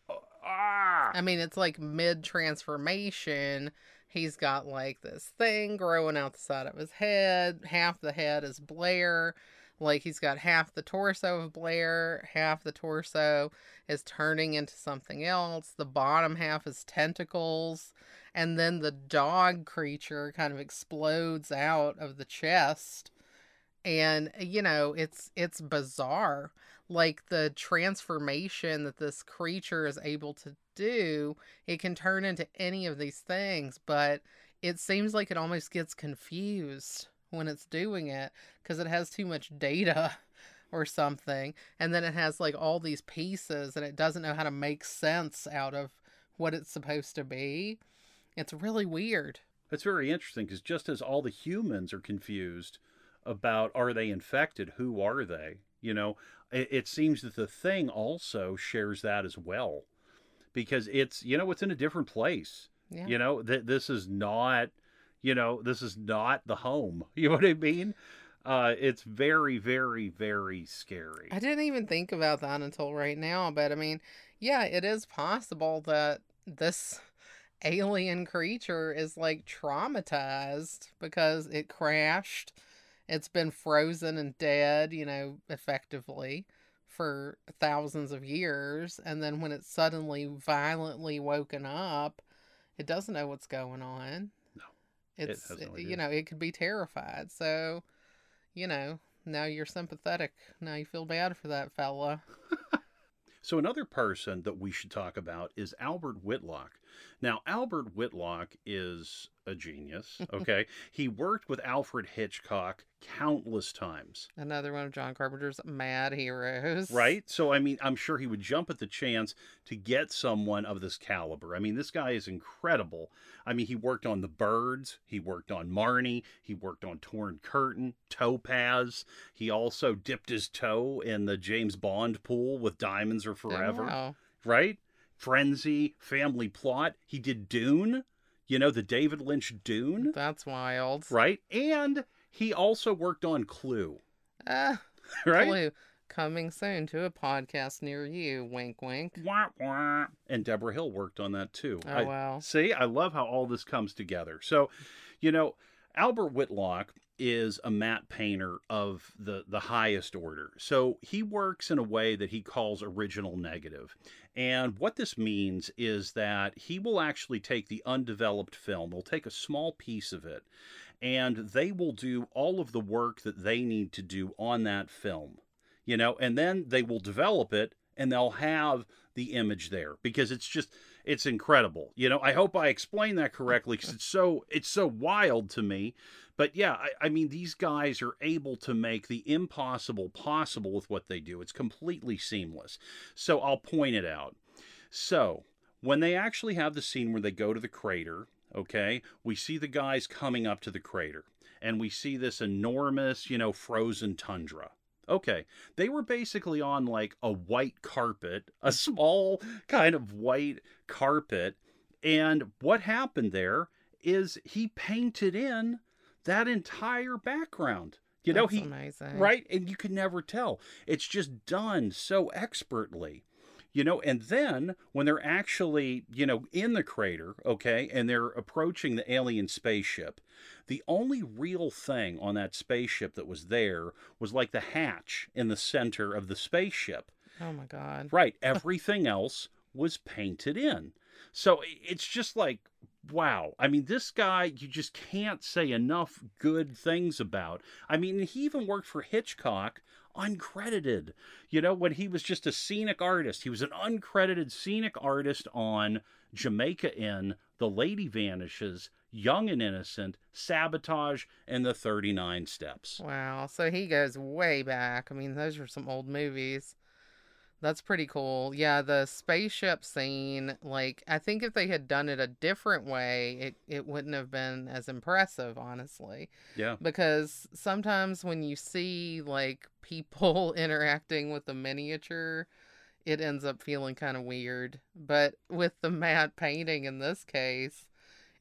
ah, I mean, it's like mid transformation. He's got like this thing growing out the side of his head. Half the head is Blair. Like he's got half the torso of Blair, half the torso is turning into something else. The bottom half is tentacles. And then the dog creature kind of explodes out of the chest. And you know, it's it's bizarre like the transformation that this creature is able to do, it can turn into any of these things, but it seems like it almost gets confused when it's doing it because it has too much data or something. And then it has like all these pieces and it doesn't know how to make sense out of what it's supposed to be. It's really weird. It's very interesting because just as all the humans are confused about are they infected, who are they? You know, it, it seems that the thing also shares that as well because it's, you know, it's in a different place. Yeah. You know, that this is not, you know, this is not the home. You know what I mean? Uh, it's very, very, very scary. I didn't even think about that until right now, but I mean, yeah, it is possible that this alien creature is like traumatized because it crashed. It's been frozen and dead, you know, effectively for thousands of years. And then when it's suddenly violently woken up, it doesn't know what's going on. It's, has no you know, it could be terrified. So, you know, now you're sympathetic. Now you feel bad for that fella. So another person that we should talk about is Albert Whitlock. Now, Albert Whitlock is a genius, okay? he worked with Alfred Hitchcock countless times, Another one of John Carpenter's mad heroes. right? So, I mean, I'm sure he would jump at the chance to get someone of this caliber. I mean, this guy is incredible. I mean, he worked on The Birds, he worked on Marnie, he worked on Torn Curtain, Topaz. He also dipped his toe in the James Bond pool with Diamonds Are Oh, Forever wow. right? Frenzy, Family Plot. He did Dune, you know, the David Lynch Dune, That's wild. right? And he also worked on Clue, Ah, right? Clue. Coming soon to a podcast near you. Wink, wink. Wah, wah. And Debra Hill worked on that too. Oh, I- wow. See, I love how all this comes together. So, you know, Albert Whitlock is a matte painter of the the highest order. So he works in a way that he calls original negative. And what this means is that he will actually take the undeveloped film, they'll take a small piece of it, and they will do all of the work that they need to do on that film. You know, and then they will develop it and they'll have the image there because it's just it's incredible. You know, I hope I explained that correctly because it's so it's so wild to me. But yeah, I, I, mean, these guys are able to make the impossible possible with what they do. It's completely seamless. So I'll point it out. So when they actually have the scene where they go to the crater, okay, we see the guys coming up to the crater, and we see this enormous, you know, frozen tundra. Okay, they were basically on like a white carpet, a small kind of white carpet. And what happened there is he painted in that entire background. You know, he amazing. right, and you can never tell. It's just done so expertly you know and then when they're actually you know in the crater okay and they're approaching the alien spaceship the only real thing on that spaceship that was there was like the hatch in the center of the spaceship oh my god right everything else was painted in so it's just like wow. I mean, this guy, you just can't say enough good things about. I mean, he even worked for Hitchcock uncredited. You know, when he was just a scenic artist, he was an uncredited scenic artist on Jamaica Inn, The Lady Vanishes, Young and Innocent, Sabotage, and The 39 Steps. Wow. So he goes way back. I mean, those are some old movies. That's pretty cool. Yeah, the spaceship scene, like I think if they had done it a different way, it, it wouldn't have been as impressive, honestly. Yeah. Because sometimes when you see like people interacting with the miniature, it ends up feeling kind of weird. But with the matte painting in this case,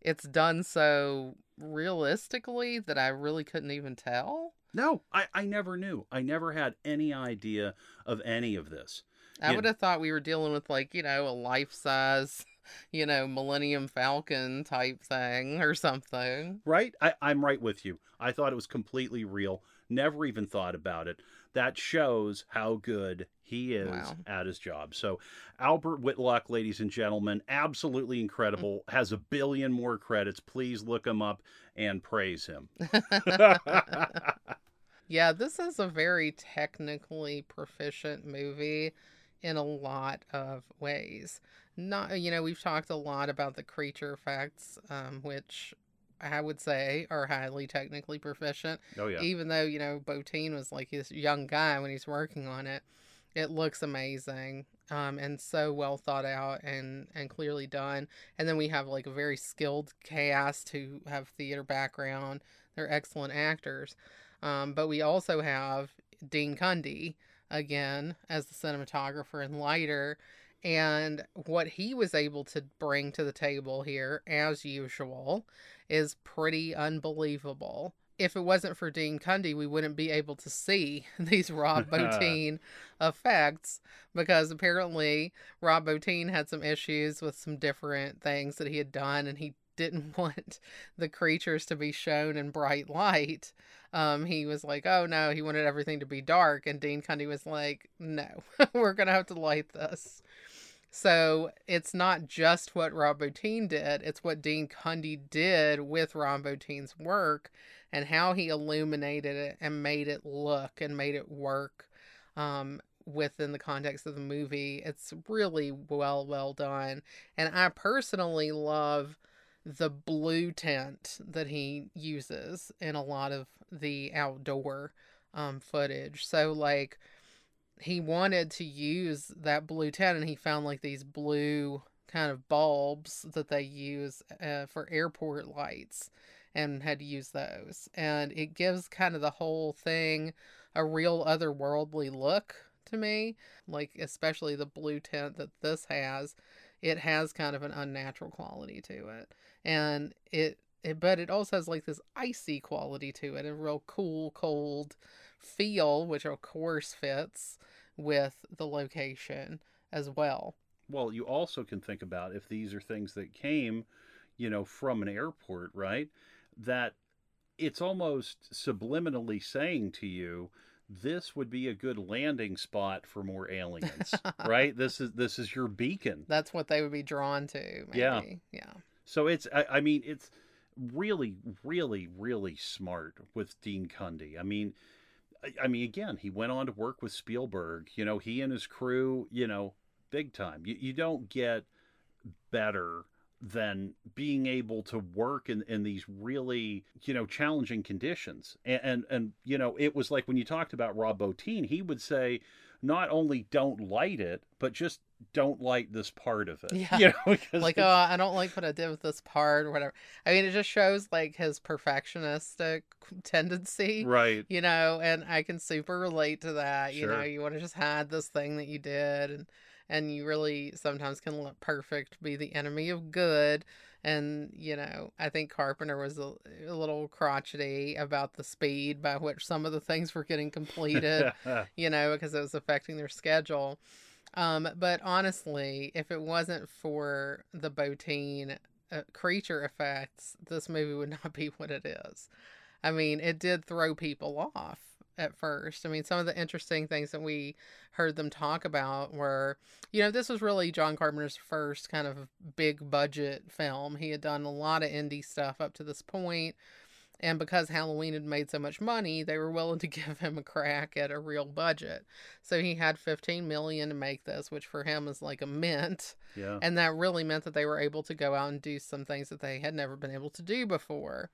it's done so realistically that I really couldn't even tell. No, I, I never knew. I never had any idea of any of this. I would have thought we were dealing with like, you know, a life size, you know, Millennium Falcon type thing or something. Right? I, I'm right with you. I thought it was completely real. Never even thought about it. That shows how good he is wow. at his job. So, Albert Whitlock, ladies and gentlemen, absolutely incredible. Mm-hmm. Has a billion more credits. Please look him up and praise him. yeah, this is a very technically proficient movie in a lot of ways. Not, you know, we've talked a lot about the creature effects, um, which I would say are highly technically proficient. Oh yeah. Even though you know Bottin was like this young guy when he's working on it, it looks amazing um, and so well thought out and and clearly done. And then we have like a very skilled cast who have theater background. They're excellent actors. Um, but we also have Dean Cundey, again as the cinematographer and lighter and what he was able to bring to the table here as usual is pretty unbelievable. If it wasn't for Dean Cundey, we wouldn't be able to see these Rob Bottin effects because apparently Rob Bottin had some issues with some different things that he had done and he didn't want the creatures to be shown in bright light. Um, he was like, oh no, he wanted everything to be dark. And Dean Cundey was like, no, we're going to have to light this. So it's not just what Rob Bottin did, it's what Dean Cundey did with Rob Bottin's work and how he illuminated it and made it look and made it work um, within the context of the movie. It's really well, well done. And I personally love the blue tint that he uses in a lot of the outdoor um, footage. So, like, he wanted to use that blue tint and he found like these blue kind of bulbs that they use uh, for airport lights and had to use those. And it gives kind of the whole thing a real otherworldly look to me, like, especially the blue tint that this has. It has kind of an unnatural quality to it and it, it but it also has like this icy quality to it, a real cool, cold feel, which of course fits with the location as well. Well, you also can think about if these are things that came, you know, from an airport, right? That it's almost subliminally saying to you, this would be a good landing spot for more aliens, right? This is this is your beacon. That's what they would be drawn to. Maybe. Yeah, yeah. So it's, I, I mean, it's really, really, really smart with Dean Cundey. I mean, I, I mean, again, he went on to work with Spielberg. You know, he and his crew, you know, big time. You, you don't get better than being able to work in, in these really you know challenging conditions and, and and you know it was like when you talked about rob bottin he would say not only don't light it but just don't like this part of it Yeah. you know like, oh, I don't like what I did with this part or whatever. I mean, it just shows like his perfectionistic tendency, right you know, and I can super relate to that. You know, you want to just hide this thing that you did, and and you really sometimes can let perfect be the enemy of good. And you know, I think Carpenter was a, a little crotchety about the speed by which some of the things were getting completed you know, because it was affecting their schedule. Um, but honestly, if it wasn't for the Bottin uh, creature effects, this movie would not be what it is. I mean, it did throw people off at first. I mean, some of the interesting things that we heard them talk about were, you know, this was really John Carpenter's first kind of big budget film. He had done a lot of indie stuff up to this point, and because Halloween had made so much money, they were willing to give him a crack at a real budget. So he had 15 million to make this, which for him is like a mint. yeah And that really meant that they were able to go out and do some things that they had never been able to do before,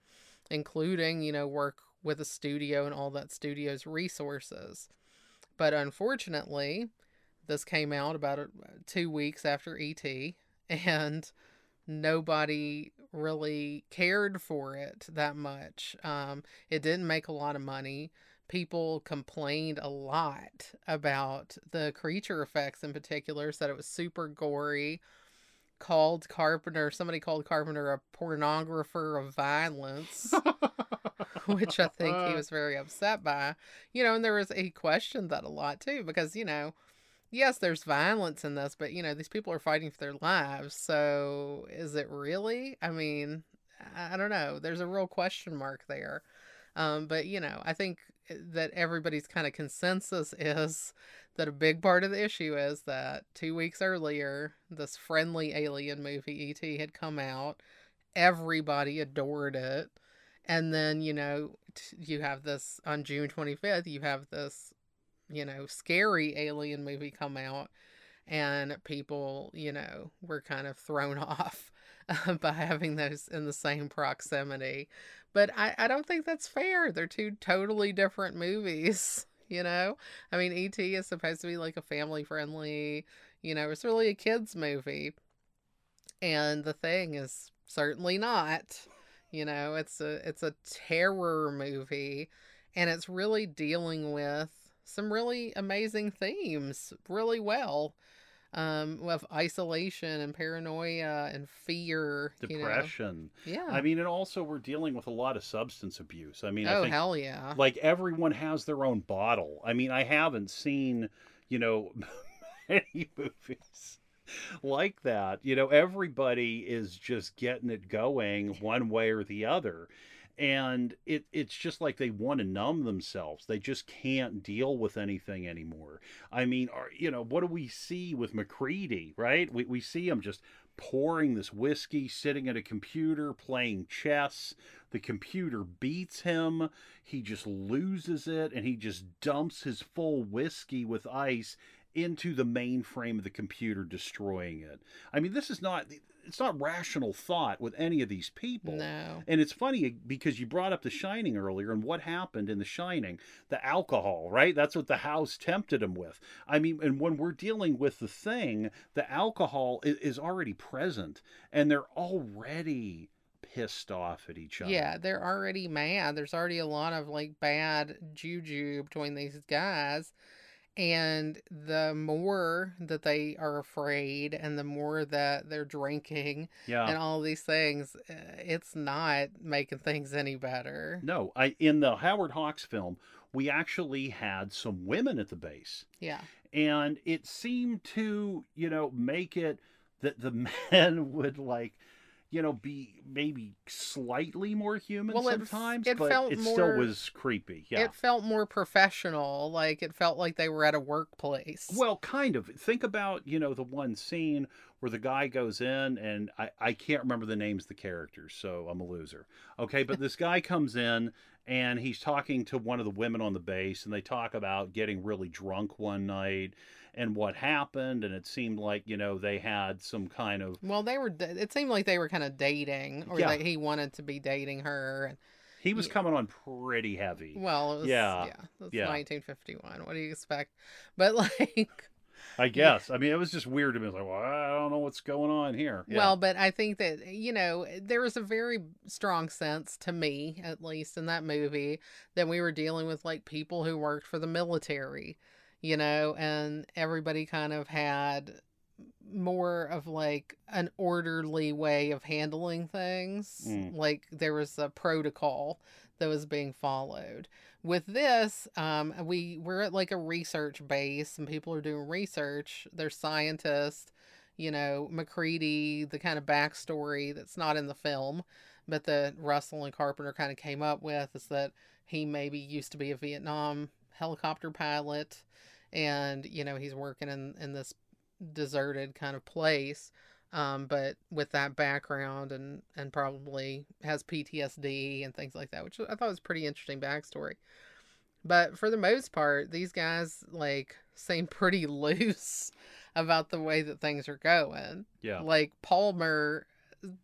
including, you know, work with a studio and all that studio's resources. But unfortunately, this came out about uh, two weeks after ET, and nobody really cared for it that much. Um, it didn't make a lot of money. People complained a lot about the creature effects in particular, said it was super gory. Called Carpenter, somebody called Carpenter a pornographer of violence, which I think he was very upset by. You know, and there was, he questioned that a lot too, because, you know, yes, there's violence in this, but you know, these people are fighting for their lives. So is it really? I mean, I don't know. There's a real question mark there. Um, but you know, I think that everybody's kind of consensus is that a big part of the issue is that two weeks earlier, this friendly alien movie E.T. had come out. Everybody adored it. And then, you know, t- you have this on June 25th, you have this you know, scary alien movie come out and people, you know, were kind of thrown off uh, by having those in the same proximity. But I, I don't think that's fair. They're two totally different movies, you know? I mean, E.T. is supposed to be like a family friendly, you know, it's really a kid's movie. And the thing is certainly not. You know, it's a it's a terror movie and it's really dealing with some really amazing themes really well um with isolation and paranoia and fear depression you know? yeah i mean and also we're dealing with a lot of substance abuse. I mean i oh think hell yeah. like everyone has their own bottle. I mean i haven't seen you know many movies like that. You know everybody is just getting it going one way or the other and it it's just like they want to numb themselves. They just can't deal with anything anymore. I mean are, you know what do we see with MacReady right? We, we see him just pouring this whiskey sitting at a computer playing chess. The computer beats him. He just loses it and he just dumps his full whiskey with ice into the mainframe of the computer destroying it. I mean this is not it's not rational thought with any of these people no and it's funny because you brought up The Shining earlier and what happened in The Shining. The alcohol, right? That's what the house tempted him with. I mean, and when we're dealing with the thing, the alcohol is, is already present and they're already pissed off at each other. yeah they're already mad there's already a lot of like bad juju between these guys and the more that they are afraid and the more that they're drinking Yeah. and all these things uh, it's not making things any better No, I in the Howard Hawks film, we actually had some women at the base. yeah and it seemed to you know make it that the men would like you know be maybe slightly more human Well, it sometimes it but felt it more- still was creepy yeah. it felt more professional like it felt like they were at a workplace. Well kind of. Think about you know the one scene where the guy goes in and I, I can't remember the names of the characters, so I'm a loser. Okay, but this guy comes in and he's talking to one of the women on the base and they talk about getting really drunk one night and what happened and it seemed like you know they had some kind of Well, they were. It seemed like they were kind of dating, or Yeah. that he wanted to be dating her. And, he was Yeah. coming on pretty heavy well, it was, Yeah. yeah, yeah, it's Yeah. 1951. What do you expect? But like, i guess i mean it was just weird to me It's like well i don't know what's going on here Yeah. well, but I think that you know there was a very strong sense to me, at least in that movie, that we were dealing with like people who worked for the military, you know, and everybody kind of had more of like an orderly way of handling things. Mm. Like there was a protocol that was being followed. With this, um, we we're at like a research base, and people are doing research. They're scientists, you know, MacReady, the kind of backstory that's not in the film, but that Russell and Carpenter kind of came up with is that he maybe used to be a Vietnam helicopter pilot, and you know he's working in in this deserted kind of place um, but with that background and and probably has PTSD and things like that, which I thought was pretty interesting backstory. But for the most part, these guys like seem pretty loose about the way that things are going. yeah Like Palmer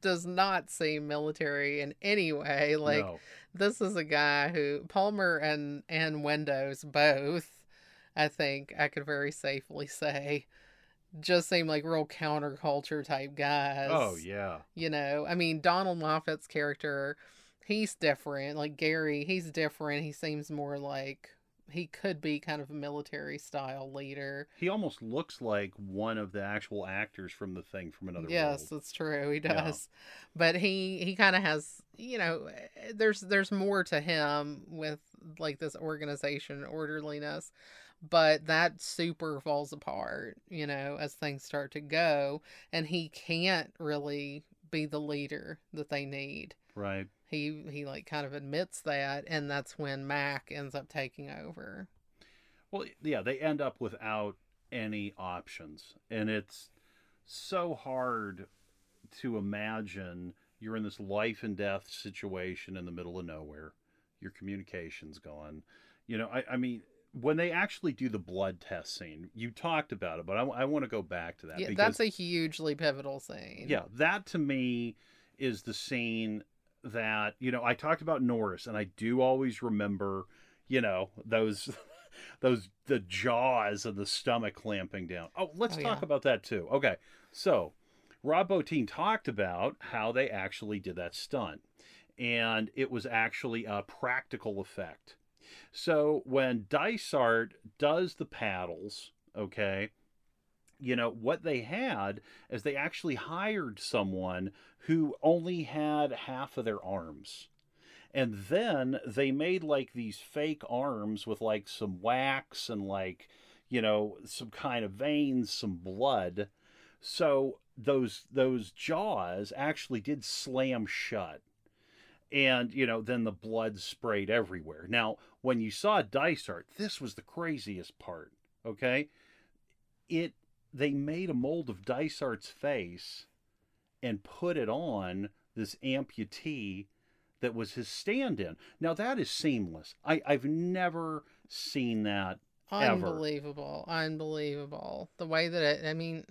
does not seem military in any way. Like no. this is a guy who Palmer and and Windows both, I think I could very safely say, just seem like real counterculture type guys. oh yeah You know, I mean Donald Moffat's character, he's different. Like Garry, he's different. He seems more like he could be kind of a military style leader. he almost looks like one of the actual actors from the thing from another yes, world that's true. He Yeah. does. But he he kind of has, you know, eh, there's there's more to him with like this organization orderliness. But that super falls apart, you know, as things start to go and he can't really be the leader that they need. right He he like kind of admits that and that's when Mac ends up taking over. Well, yeah, they end up without any options. And it's so hard to imagine you're in this life and death situation in the middle of nowhere. Your communication's gone. You know, I, I mean, when they actually do the blood test scene, you talked about it, but I, want to go back to that. Yeah, because, that's a hugely pivotal scene. yeah, that to me is the scene that, you know, I talked about Norris, and I do always remember, you know, those. Those the jaws and the stomach clamping down. Oh, let's Oh, talk yeah. about that too. Okay, so Rob Bottin talked about how they actually did that stunt, and it was actually a practical effect. So when Dysart does the paddles, okay, you know what they had is they actually hired someone who only had half of their arms. And then they made like these fake arms with like some wax and like, you know, some kind of veins, some blood. So those those jaws actually did slam shut. And, you know, then the blood sprayed everywhere. Now, when you saw Dysart, this was the craziest part, okay? It they made a mold of Dysart's face and put it on this amputee that was his stand-in. Now that is seamless. I, I've never seen that. ever. Unbelievable. Unbelievable. The way that it, I mean,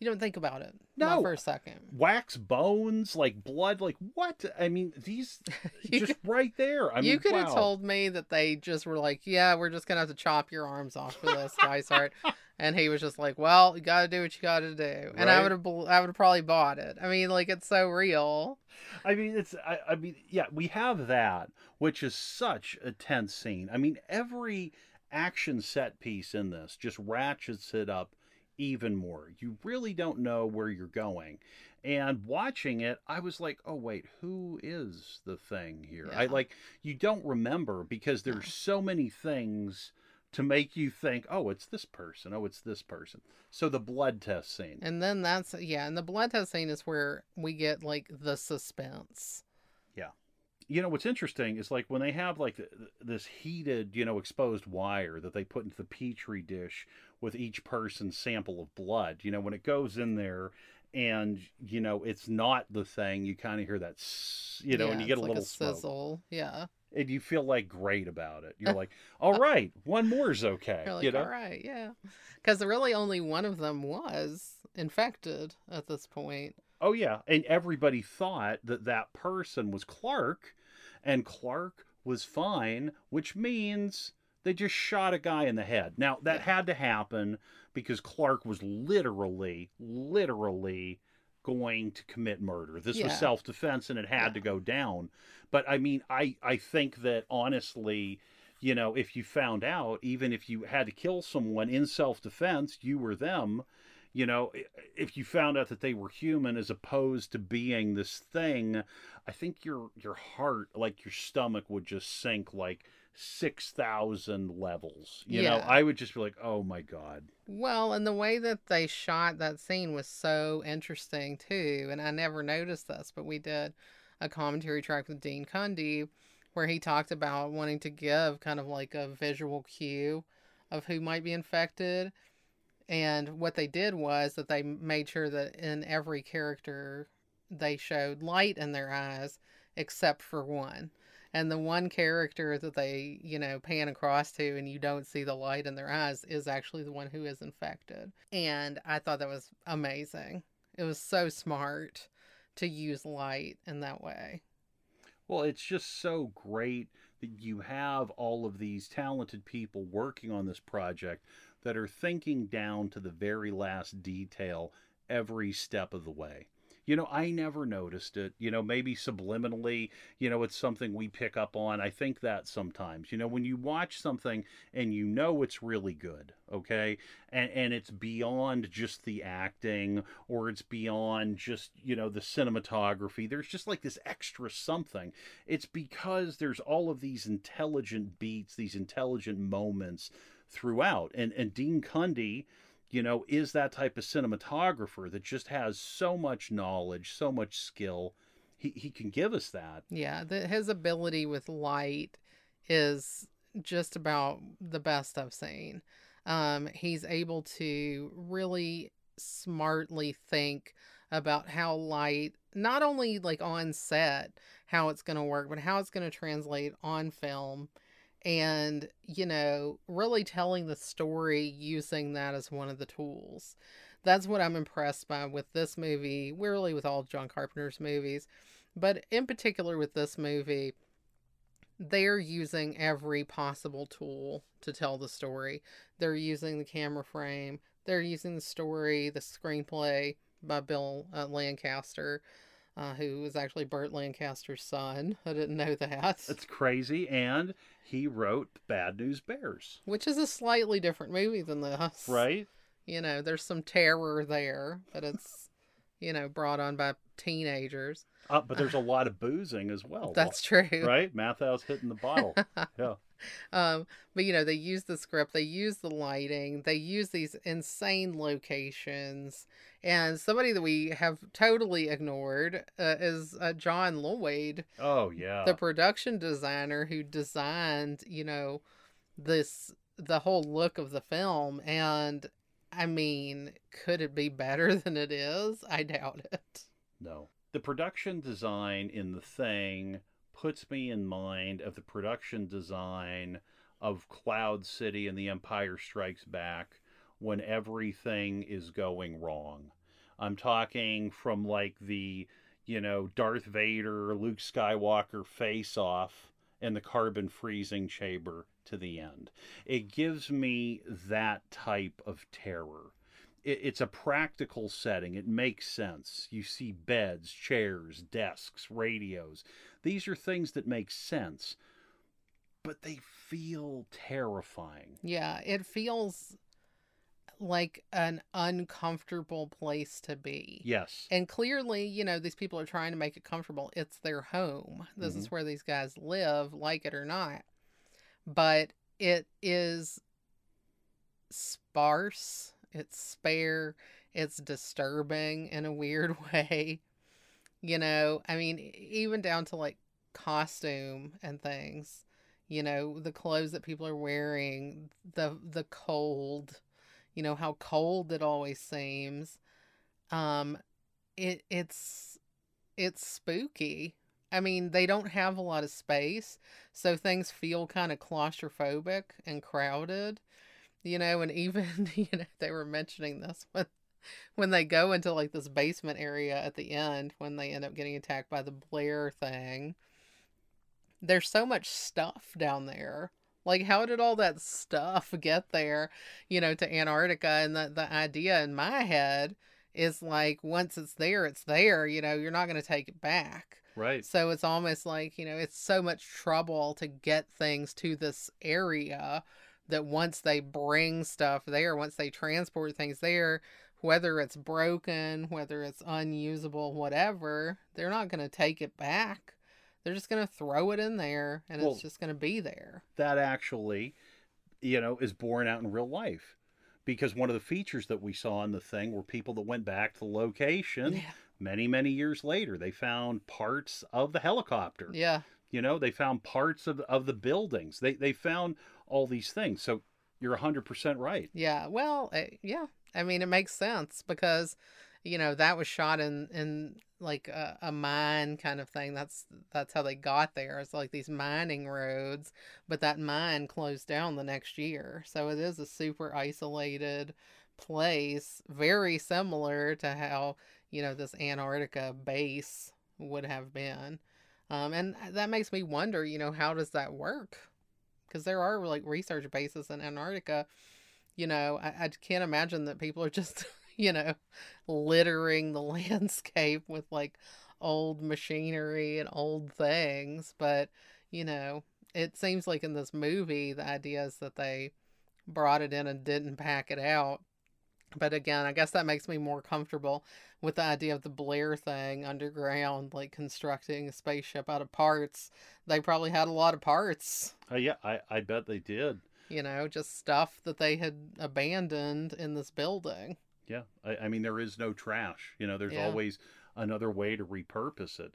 you don't think about it. No. Not for a second. Wax bones, like blood, like what? I mean, these just right there. I mean, you could have told me that they just were like, yeah, we're just going to have to chop your arms off for this, Dysart. and he was just like, well, you got to do what you got to do. And I would have, I would have probably bought it. I mean, like, it's so real. I mean, it's. I, I mean, yeah, we have that, which is such a tense scene. I mean, every action set piece in this just ratchets it up even more. You really don't know where you're going. And watching it, I was like, "Oh wait, who is the thing here?" I like you don't remember because No. there's so many things to make you think, "Oh, it's this person. Oh, it's this person." So the blood test scene. And then that's, yeah. And the blood test scene is where we get like the suspense. You know what's interesting is like when they have like th- th- this heated you know exposed wire that they put into the petri dish with each person's sample of blood you know when it goes in there and you know it's not the thing. You kind of hear that, you know, yeah, and you get a like little smoke, sizzle. Yeah. and you feel like great about it. You're like, all right, one more is okay. You're like, you know, all right, yeah. Because really only one of them was infected at this point. Oh yeah, and everybody thought that that person was Clark, and Clark was fine, which means they just shot a guy in the head. Now that had to happen because Clark was literally, literally going to commit murder. This was self-defense, and it had Yeah. to go down. But I mean, I I think that honestly. You know, if you found out, even if you had to kill someone in self defense, you were them, you know if you found out that they were human as opposed to being this thing i think your your heart like your stomach would just sink like 6000 levels you know i would just be like oh my god Well, and the way that they shot that scene was so interesting too. And I never noticed this, but we did a commentary track with Dean Cundey where he talked about wanting to give kind of like a visual cue of who might be infected. And what they did was that they made sure that in every character they showed light in their eyes except for one. And the one character that they, you know, pan across to and you don't see the light in their eyes is actually the one who is infected. And I thought that was amazing. It was so smart to use light in that way. well it's just so great that you have all of these talented people working on this project that are thinking down to the very last detail every step of the way. You know i never noticed it you know maybe subliminally you know it's something we pick up on. I think that sometimes you know when you watch something and you know it's really good okay and and it's beyond just the acting or it's beyond just you know the cinematography there's just like this extra something. It's because there's all of these intelligent beats these intelligent moments throughout and and dean cundey you know, is that type of cinematographer that just has so much knowledge, so much skill. He, he can give us that. Yeah, the, his ability with light is just about the best I've seen. Um, he's able to really smartly think about how light, not only like on set, how it's going to work, but how it's going to translate on film. And, you know, really telling the story using that as one of the tools. That's what I'm impressed by with this movie, really with all John Carpenter's movies. But in particular with this movie, they're using every possible tool to tell the story. They're using the camera frame, they're using the story, the screenplay by Bill uh, Lancaster, uh, was actually Burt Lancaster's son. I didn't know that. That's crazy. And he wrote Bad News Bears, Which is a slightly different movie than this. right? You know, there's some terror there, but it's, you know, brought on by teenagers. Uh, but there's a lot of boozing as well. That's true. right. Matthau's hitting the bottle. yeah. Um, but you know, they use the script, they use the lighting, they use these insane locations, and somebody that we have totally ignored uh, is uh, John Lloyd, Oh yeah. the production designer who designed, you know, this the whole look of the film. And I mean, could it be better than it is? I doubt it. No. The production design in the thing puts me in mind of the production design of Cloud City and The Empire Strikes Back when everything is going wrong. I'm talking from like the, you know, Darth Vader, Luke Skywalker face off and the carbon freezing chamber to the end. It gives me that type of terror it, it's a practical setting. It makes sense. You see beds, chairs, desks, radios. These are things that make sense, but they feel terrifying. Yeah, it feels like an uncomfortable place to be. Yes. And clearly, you know, these people are trying to make it comfortable. It's their home. This is mm-hmm. where these guys live, like it or not. But it is sparse, it's spare, it's disturbing in a weird way. You know, I mean, even down to like costume and things. You know, the clothes that people are wearing, the the cold, you know, how cold it always seems. Um it it's it's spooky. I mean, they don't have a lot of space, so things feel kind of claustrophobic and crowded. You know, and even you know they were mentioning this when when they go into like this basement area at the end when they end up getting attacked by the Blair thing. There's so much stuff down there. Like how did all that stuff get there, you know, to Antarctica and the the idea in my head is like once it's there, it's there, you know, you're not going to take it back. Right. So it's almost like, you know, it's so much trouble to get things to this area that once they bring stuff there, once they transport things there, whether it's broken, whether it's unusable, whatever, they're not going to take it back. They're just going to throw it in there and Well- it's just going to be there. that actually, you know, is borne out in real life. Because one of the features that we saw in the thing were people that went back to the location Yeah. many, many years later. They found parts of the helicopter. Yeah. You know, they found parts of, of the buildings. They, they found all these things. So you're 100% right. Yeah. Well, uh, yeah. I mean, it makes sense because, you know, that was shot in in like a, a mine kind of thing. That's that's how they got there. It's like these mining roads, but that mine closed down the next year. So it is a super isolated place, very similar to how, you know, this Antarctica base would have been. Um, and that makes me wonder, you know, how does that work? Because there are like research bases in Antarctica you know, I, I can't imagine that people are just, you know, littering the landscape with like old machinery and old things. But, you know, it seems like in this movie, the idea is that they brought it in and didn't pack it out. But again, I guess that makes me more comfortable with the idea of the Blair thing underground, like constructing a spaceship out of parts. They probably had a lot of parts Uh, yeah, I, I bet they did. You know, just stuff that they had abandoned in this building. Yeah. I, I mean, there is no trash. You know, there's Yeah. always another way to repurpose it.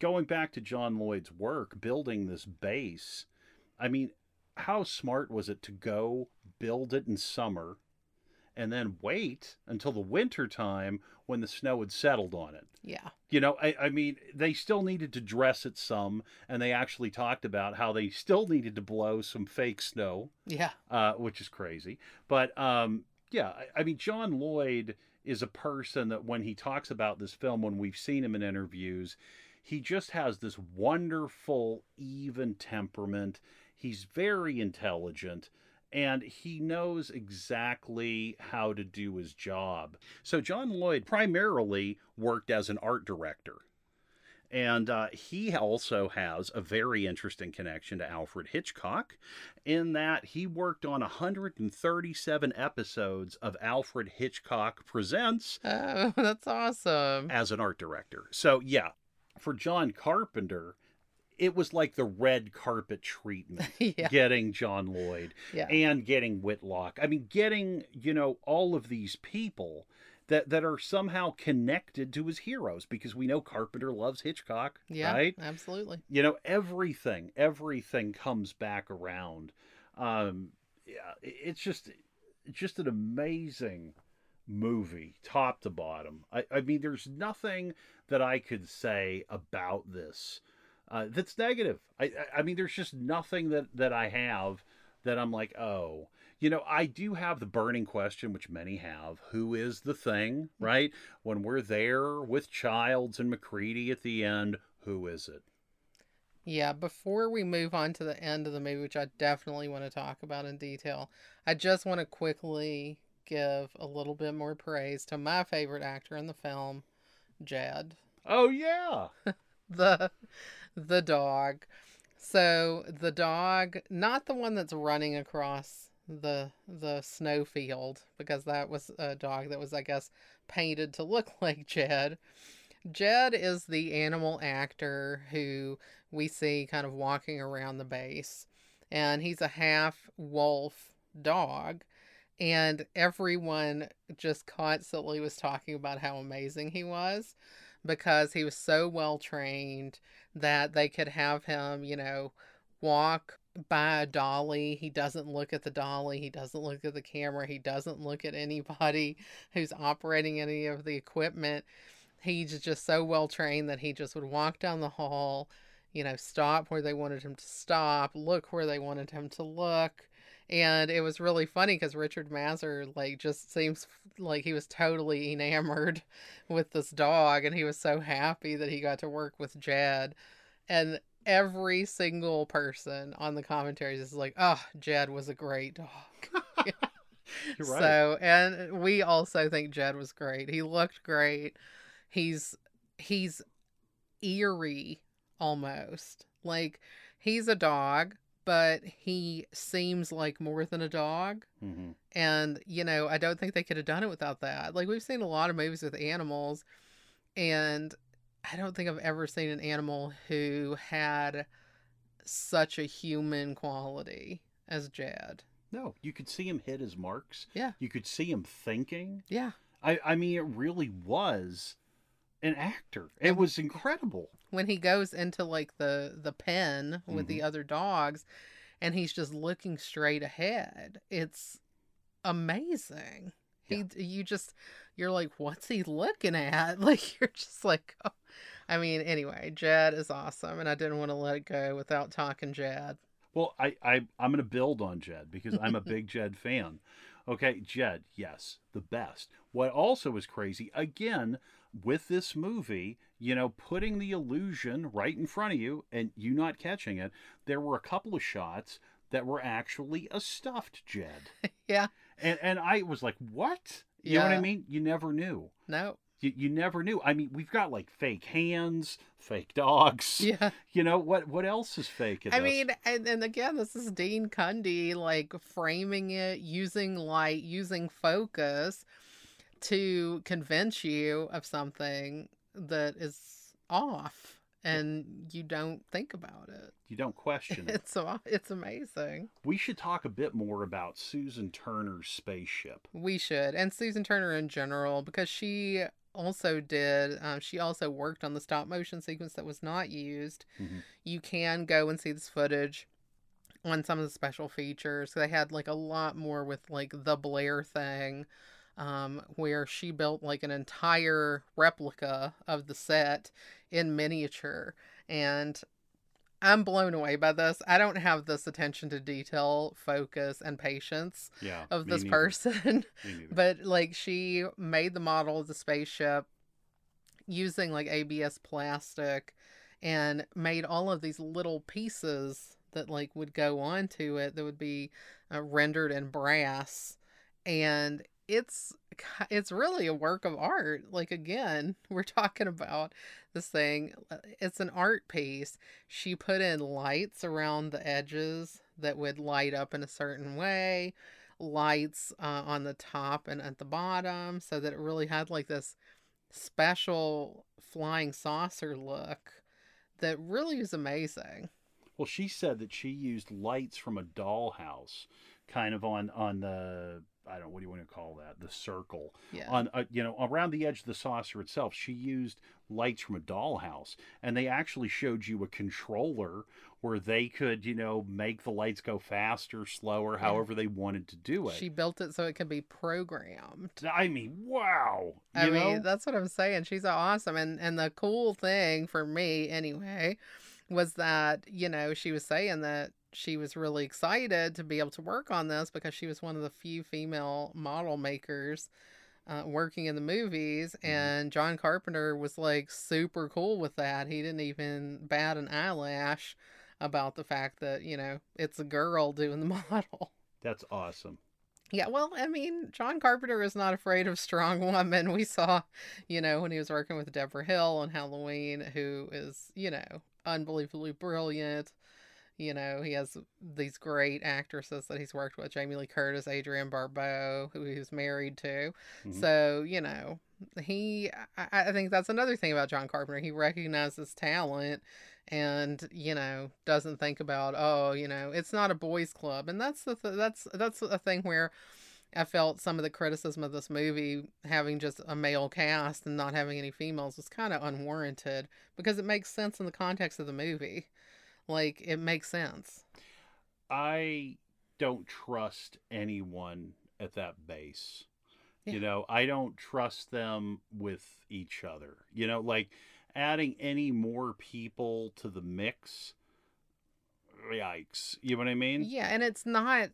Going back to John Lloyd's work, building this base, I mean, how smart was it to go build it in summer and then wait until the winter time when the snow had settled on it? Yeah. You know, I, I mean, they still needed to dress it some, and they actually talked about how they still needed to blow some fake snow Yeah. uh, which is crazy. But um, yeah, I, I mean, John Lloyd is a person that when he talks about this film, when we've seen him in interviews, he just has this wonderful, even temperament. He's very intelligent. And he knows exactly how to do his job. So, John Lloyd primarily worked as an art director. And uh, he also has a very interesting connection to Alfred Hitchcock in that he worked on 137 episodes of Alfred Hitchcock Presents Oh, that's awesome. as an art director. So, yeah, for John Carpenter, it was like the red carpet treatment yeah. getting John Lloyd Yeah. and getting Whitlock. I mean, getting, you know, all of these people that, that are somehow connected to his heroes because we know Carpenter loves Hitchcock, Yeah. right? Absolutely. You know, everything, everything comes back around. Um, yeah, it's just, just an amazing movie, top to bottom. I, I mean, there's nothing that I could say about this uh, that's negative. I, I, I mean, there's just nothing that that I have that I'm like, oh, you know, I do have the burning question, which many have: Who is the thing? Right? When we're there with Childs and MacReady at the end, who is it? Yeah, before we move on to the end of the movie, which I definitely want to talk about in detail, I just want to quickly give a little bit more praise to my favorite actor in the film, Jed. Oh yeah, the the dog. So the dog, not the one that's running across the the snowfield, because that was a dog that was, I guess, painted to look like Jed. Jed is the animal actor who we see kind of walking around the base, and he's a half wolf dog. And everyone just constantly was talking about how amazing he was because he was so well trained that they could have him, you know, walk by a dolly. He doesn't look at the dolly. He doesn't look at the camera. He doesn't look at anybody who's operating any of the equipment. He's just so well trained that he just would walk down the hall, you know, stop where they wanted him to stop, look where they wanted him to look. And it was really funny because Richard Masur, like, just seems like he was totally enamored with this dog, and he was so happy that he got to work with Jed. And every single person on the commentaries is like, "Oh, Jed was a great dog." You're right. So, and we also think Jed was great. He looked great. He's he's eerie almost. Like he's a dog, but he seems like more than a dog. hmm And, you know, I don't think they could have done it without that. Like we've seen a lot of movies with animals and I don't think I've ever seen an animal who had such a human quality as Jed. No, you could see him hit his marks. Yeah. You could see him thinking. Yeah. I, I mean, it really was an actor. It was incredible. when he goes into like the the pen with the mm-hmm. other dogs and he's just looking straight ahead it's amazing he you just you're like what's he looking at like you're just like oh. i mean anyway jed is awesome and i didn't want to let it go without talking jed Well, I, I I'm going to build on Jed because I'm a big Jed fan. Okay, Jed, yes, the best. What also is crazy, again, with this movie, you know, putting the illusion right in front of you and you not catching it, there were a couple of shots that were actually a stuffed Jed. yeah And and I was like, what? You know what I mean? You never knew. no You, you never knew. I mean, we've got like fake hands, fake dogs. yeah You know what? What else is fake? I this? mean, and, and again, this is Dean Cundey like framing it, using light, using focus to convince you of something that is off, and you don't think about it. you don't question it. It's it's amazing. We should talk a bit more about Susan Turner's spaceship. We should, and Susan Turner in general, because she also did. Um, she also worked on the stop motion sequence that was not used. Mhm. You can go and see this footage on some of the special features. They had like a lot more with like the Blair thing, um, where she built like an entire replica of the set in miniature, and I'm blown away by this. I don't have this attention to detail, focus, and patience Yeah. of this neither. person. But like she made the model of the spaceship using like ABS plastic and made all of these little pieces that like would go onto it that would be uh, rendered in brass and it's it's really a work of art like again we're talking about this thing uh, it's an art piece she put in lights around the edges that would light up in a certain way lights uh, on the top and at the bottom so that it really had like this special flying saucer look that really is amazing. Well, she said that she used lights from a dollhouse, kind of on on the I don't know what do you want to call that the circle Yeah. on uh, you know around the edge of the saucer itself. She used lights from a dollhouse, and they actually showed you a controller where they could you know make the lights go faster, slower, Yeah. however they wanted to do it. She built it so it could be programmed. I mean, wow! I You mean, know? that's what I'm saying. She's awesome. And and the cool thing for me anyway was that, you know, she was saying that she was really excited to be able to work on this because she was one of the few female model makers uh, working in the movies Mhm. and John Carpenter was like super cool with that. He didn't even bat an eyelash about the fact that, you know, it's a girl doing the model. That's awesome. Yeah, well, I mean, John Carpenter is not afraid of strong women. We saw, you know, when he was working with Debra Hill on Halloween, who is, you know, unbelievably brilliant. You know, he has these great actresses that he's worked with Jamie Lee Curtis, Adrienne Barbeau, who he's married to. Mhm. So, you know, he, I, I think that's another thing about John Carpenter. He recognizes talent and you know doesn't think about oh you know it's not a boys club and that's the th- that's that's a thing where i felt some of the criticism of this movie having just a male cast and not having any females was kind of unwarranted because it makes sense in the context of the movie like it makes sense I don't trust anyone at that base. Yeah. You know, I don't trust them with each other. You know, like adding any more people to the mix. Yikes. You know what I mean? Yeah, and it's not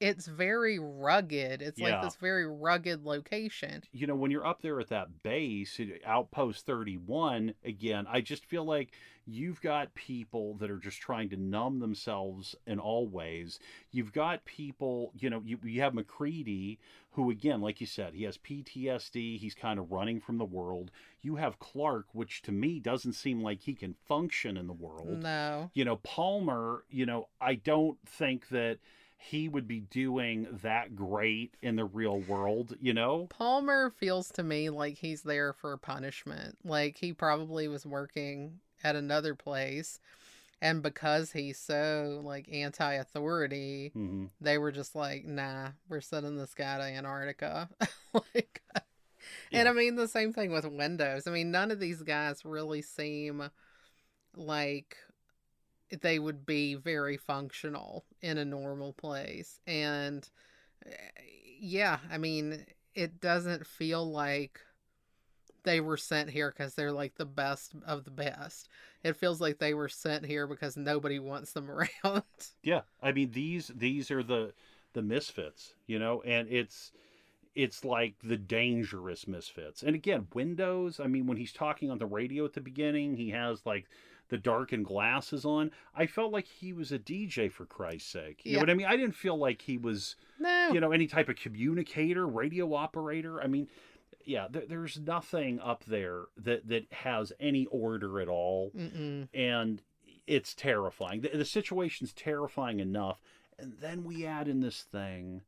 it's very rugged. It's like this very rugged location. you know, when you're up there at that base, Outpost 31, again, I just feel like you've got people that are just trying to numb themselves in all ways. You've got people, you know, you, you have MacReady, who, again, like you said, he has PTSD. He's kind of running from the world. You have Clark, which to me doesn't seem like he can function in the world No. you know palmer you know i don't think that he would be doing that great in the real world you know Palmer feels to me like he's there for punishment. Like he probably was working at another place and because he's so like anti-authority, hmm they were just like, "Nah, we're sending this guy to Antarctica." like And I mean the same thing with Windows. I mean none of these guys really seem like they would be very functional in a normal place. And yeah, I mean it doesn't feel like they were sent here because they're like the best of the best. It feels like they were sent here because nobody wants them around. yeah i mean these these are the the misfits you know and it's it's like the dangerous misfits and again windows i mean when he's talking on the radio at the beginning he has like the darkened glasses on i felt like he was a dj for christ's sake. You know what i mean? I didn't feel like he was no. you know any type of communicator radio operator. I mean yeah there, there's nothing up there that that has any order at all. Mm-mm. and it's terrifying. The, the situation's terrifying enough. And then we add in this thing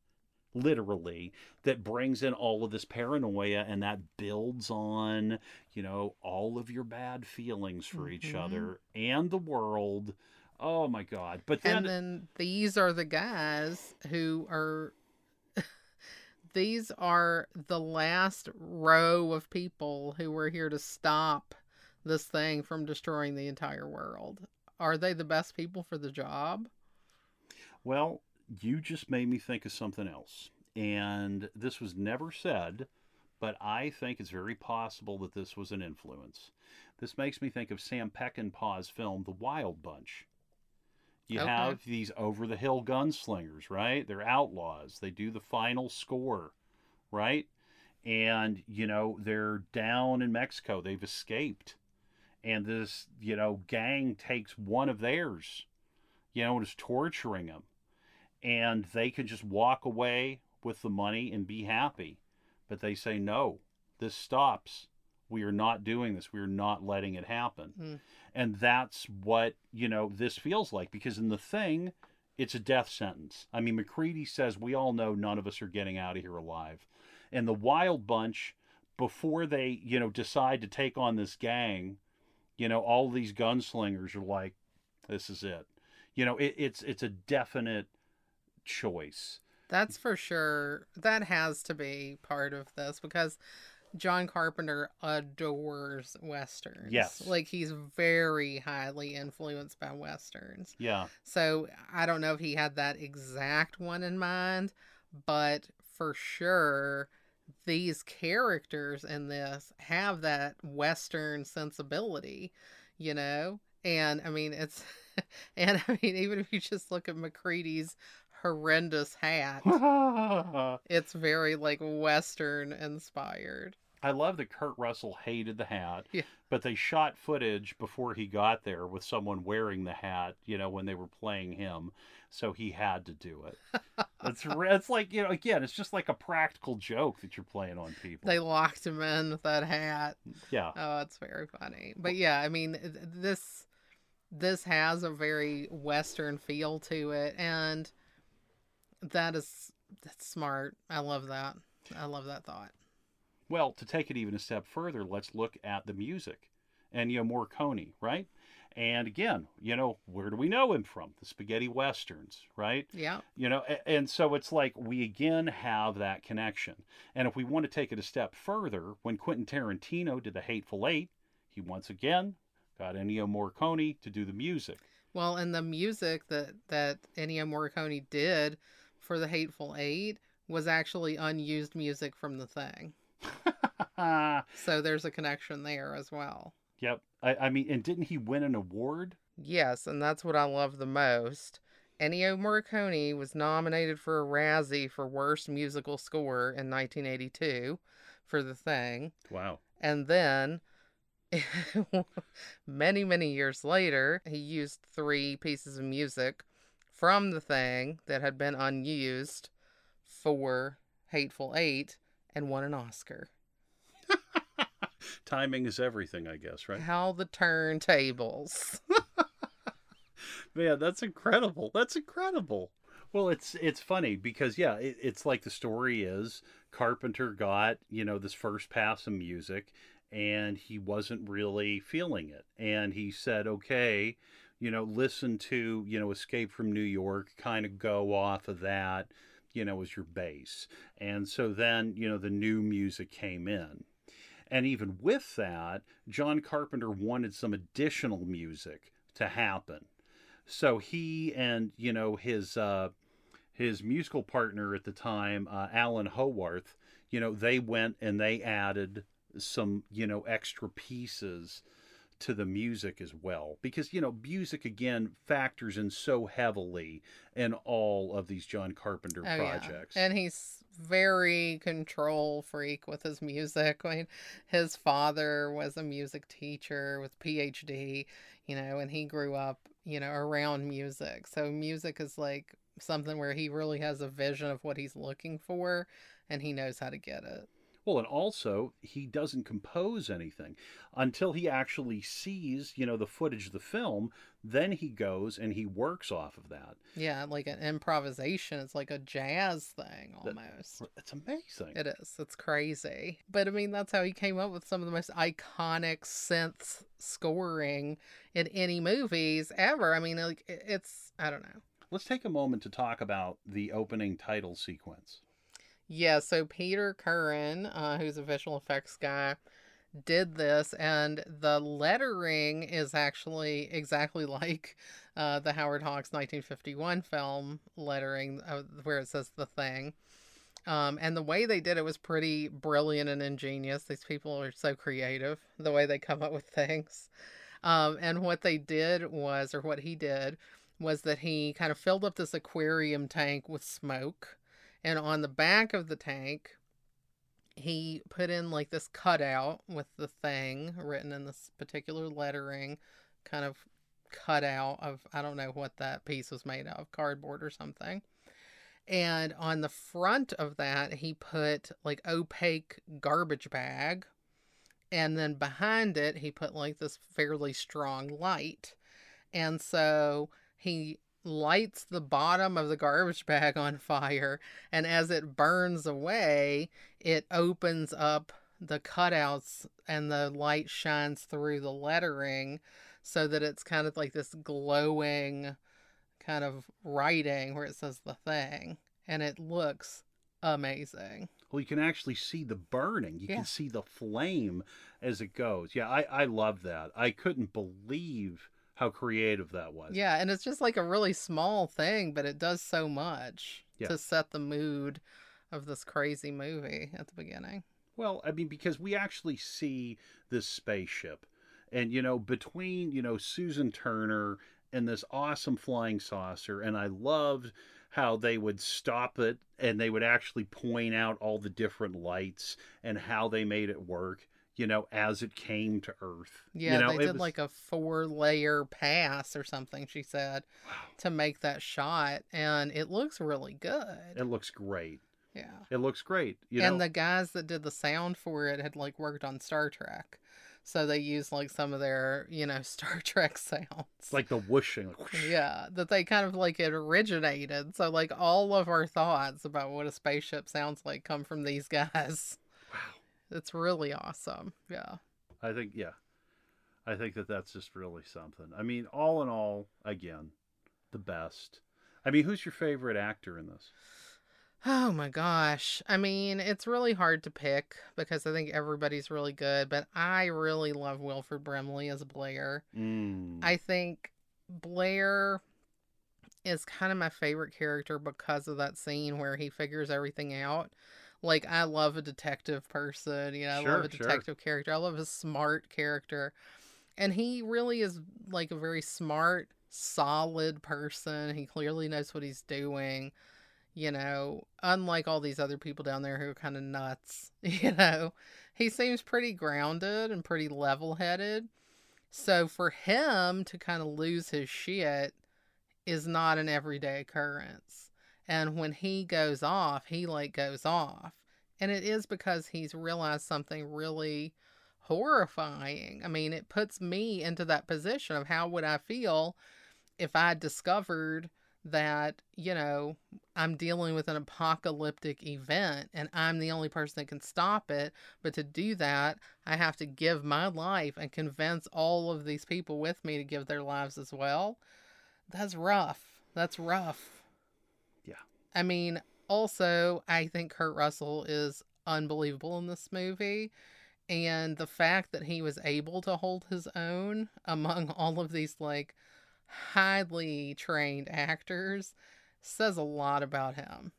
literally that brings in all of this paranoia and that builds on you know all of your bad feelings for each Mhm. other and the world. Oh my god. But then and then these are the guys who are these are the last row of people who were here to stop this thing from destroying the entire world. Are they the best people for the job? Well, you just made me think of something else. And this was never said, but I think it's very possible that this was an influence. This makes me think of Sam Peckinpah's film, The Wild Bunch. You Okay. have these over the hill gunslingers, right? They're outlaws. They do the final score, right? And, you know, they're down in Mexico. They've escaped. And this, you know, gang takes one of theirs, you know, and is torturing them and they can just walk away with the money and be happy. But they say, no, this stops. We are not doing this. We are not letting it happen. Mm. And that's what, you know, this feels like because in the thing, it's a death sentence. I mean, MacReady says, we all know none of us are getting out of here alive. And the Wild Bunch, before they, you know, decide to take on this gang, you know, all these gunslingers are like, this is it. You know, it, it's it's a definite choice. that's for sure that has to be part of this because John Carpenter adores westerns. Yes. Like he's very highly influenced by westerns. Yeah. So I don't know if he had that exact one in mind, but for sure these characters in this have that western sensibility, you know? And I mean it's and I mean even if you just look at MacReady's horrendous hat, it's very like western inspired. I love that Kurt Russell hated the hat, Yeah. but they shot footage before he got there with someone wearing the hat, you know, when they were playing him. So he had to do it. It's it's like, you know, again, it's just like a practical joke that you're playing on people. They locked him in with that hat. yeah. Oh, it's very funny. But yeah, I mean, this this has a very western feel to it, and that is that's smart. I love that. I love that thought. Well, to take it even a step further, let's look at the music. Ennio Morricone, right? And again, you know, where do we know him from? The spaghetti westerns, right? Yeah, You know, a- and so it's like we again have that connection. And if we want to take it a step further, when Quentin Tarantino did The Hateful Eight, he once again got Ennio Morricone to do the music. Well, and the music that that Ennio Morricone did for the Hateful Eight was actually unused music from the thing. So there's a connection there as well. yep. I, I mean, and didn't he win an award? Yes, and that's what I love the most. Ennio Morricone was nominated for a Razzie for Worst Musical Score in 1982 for The Thing. Wow. And then, many, many years later, he used three pieces of music from The Thing that had been unused for Hateful Eight and won an Oscar. Timing is everything, I guess, right? How the turntables. Man, that's incredible. That's incredible. Well, it's it's funny because yeah, it, it's like the story is Carpenter got you know this first pass of music, and he wasn't really feeling it, and he said, okay, you know, listen to you know Escape from New York, kind of go off of that, you know, as your base, and so then you know the new music came in. And even with that, John Carpenter wanted some additional music to happen. So he and you know his uh, his musical partner at the time, uh, Alan Howarth, you know they went and they added some you know extra pieces to the music as well because you know music again factors in so heavily in all of these John Carpenter Oh, projects. Yeah. And he's very control freak with his music. I mean, his father was a music teacher with PhD, you know, and he grew up, you know, around music. So music is like something where he really has a vision of what he's looking for and he knows how to get it. Well, and also he doesn't compose anything until he actually sees, you know, the footage of the film. Then he goes and he works off of that. Yeah, like an improvisation. It's like a jazz thing That- almost. It's amazing. It is. It's crazy. But I mean, that's how he came up with some of the most iconic synth scoring in any movies ever. I mean, like, it's, I don't know. Let's take a moment to talk about the opening title sequence. Yeah, so Peter Kuran, uh, who's a visual effects guy, did this, and the lettering is actually exactly like uh, the Howard Hawks 1951 film lettering, uh, where it says the thing. Um, and the way they did it was pretty brilliant and ingenious. These people are so creative, the way they come up with things. Um, and what they did was, or what he did, was that he kind of filled up this aquarium tank with smoke and on the back of the tank he put in like this cutout with the thing written in this particular lettering kind of cutout of i don't know what that piece was made of cardboard or something. And on the front of that he put like opaque garbage bag. And then behind it he put like this fairly strong light. And so he lights the bottom of the garbage bag on fire and as it burns away it opens up the cutouts and the light shines through the lettering so that it's kind of like this glowing kind of writing where it says the thing and it looks amazing Well, you can actually see the burning. You Yeah. can see the flame as it goes. Yeah, I, I love that. I couldn't believe how creative that was. yeah and it's just like a really small thing but it does so much Yeah. to set the mood of this crazy movie at the beginning Well, I mean, because we actually see this spaceship, and you know, between you know Susan Turner and this awesome flying saucer, and I loved how they would stop it and they would actually point out all the different lights and how they made it work. You know, as it came to Earth. Yeah, you know, they it did was- like a four layer pass or something, she said, Wow. to make that shot. And it looks really good. It looks great. yeah. It looks great. You and know, the guys that did the sound for it had like worked on Star Trek. So they used like some of their, you know, Star Trek sounds. like the whooshing. Like, whoosh. yeah, that they kind of like it originated. So like all of our thoughts about what a spaceship sounds like come from these guys. It's really awesome. Yeah. I think yeah, I think that that's just really something. I mean, all in all, again, the best. I mean, who's your favorite actor in this? Oh my gosh. I mean, it's really hard to pick because I think everybody's really good, but I really love Wilford Brimley as Blair. Mm. I think Blair is kind of my favorite character because of that scene where he figures everything out. Like I love a detective person, you know, I Sure, love a sure. detective character. I love a smart character. And he really is like a very smart, solid person. He clearly knows what he's doing. You know, unlike all these other people down there who are kind of nuts, you know. He seems pretty grounded and pretty level-headed. So for him to kind of lose his shit is not an everyday occurrence. And when he goes off, he like goes off. And it is because he's realized something really horrifying. I mean, it puts me into that position of how would I feel if I discovered that, you know, I'm dealing with an apocalyptic event and I'm the only person that can stop it. But to do that, I have to give my life and convince all of these people with me to give their lives as well. That's rough. That's rough. I mean, also, I think Kurt Russell is unbelievable in this movie. And the fact that he was able to hold his own among all of these, like, highly trained actors says a lot about him.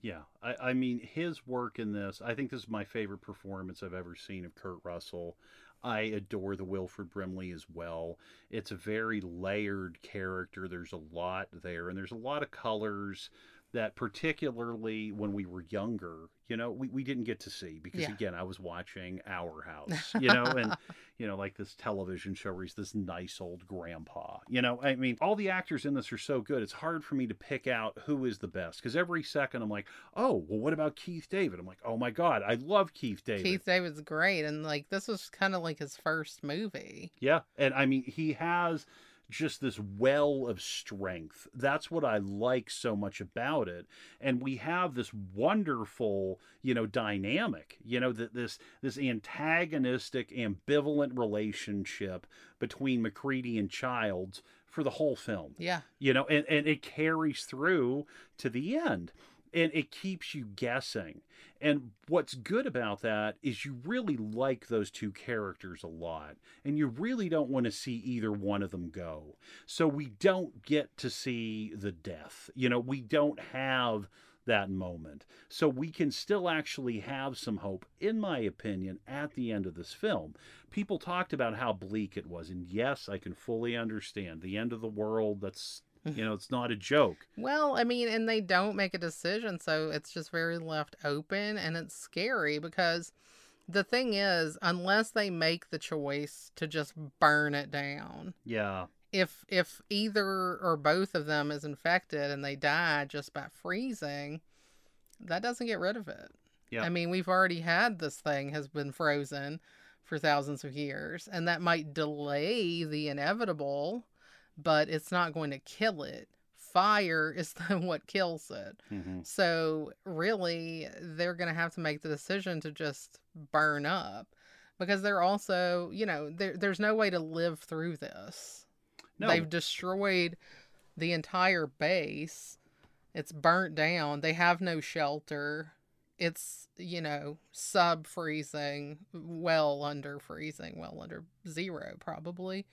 Yeah, I, I mean his work in this. I think this is my favorite performance I've ever seen of Kurt Russell. I adore the Wilford Brimley as well. It's a very layered character. There's a lot there, and there's a lot of colors that, particularly when we were younger, you know, we, we didn't get to see because Yeah. again, I was watching Our House, you know, and you know, like this television show where he's this nice old grandpa. You know, I mean, all the actors in this are so good. It's hard for me to pick out who is the best because every second I'm like, oh, well, what about Keith David? I'm like, oh my God, I love Keith David. Keith David's great. And, like, this was kind of like his first movie. Yeah. And I mean, he has just this well of strength. That's what I like so much about it. And we have this wonderful, you know, dynamic, you know, that this this antagonistic, ambivalent relationship between MacReady and Childs for the whole film. Yeah. You know, and, and it carries through to the end. And it keeps you guessing. And what's good about that is you really like those two characters a lot. And you really don't want to see either one of them go. So we don't get to see the death. You know, we don't have that moment. So we can still actually have some hope, in my opinion, at the end of this film. People talked about how bleak it was. And yes, I can fully understand. The end of the world, that's, you know, it's not a joke. Well, I mean, and they don't make a decision, so it's just very left open and it's scary because the thing is, unless they make the choice to just burn it down, Yeah. if if either or both of them is infected and they die just by freezing, that doesn't get rid of it. Yeah. I mean, we've already had this thing has been frozen for thousands of years, and that might delay the inevitable, but it's not going to kill it. Fire is the, what kills it. hmm So really, they're going to have to make the decision to just burn up because they're also, you know, there's no way to live through this. No. They've destroyed the entire base. It's burnt down. They have no shelter. It's, you know, sub freezing, well under freezing, well under zero, probably.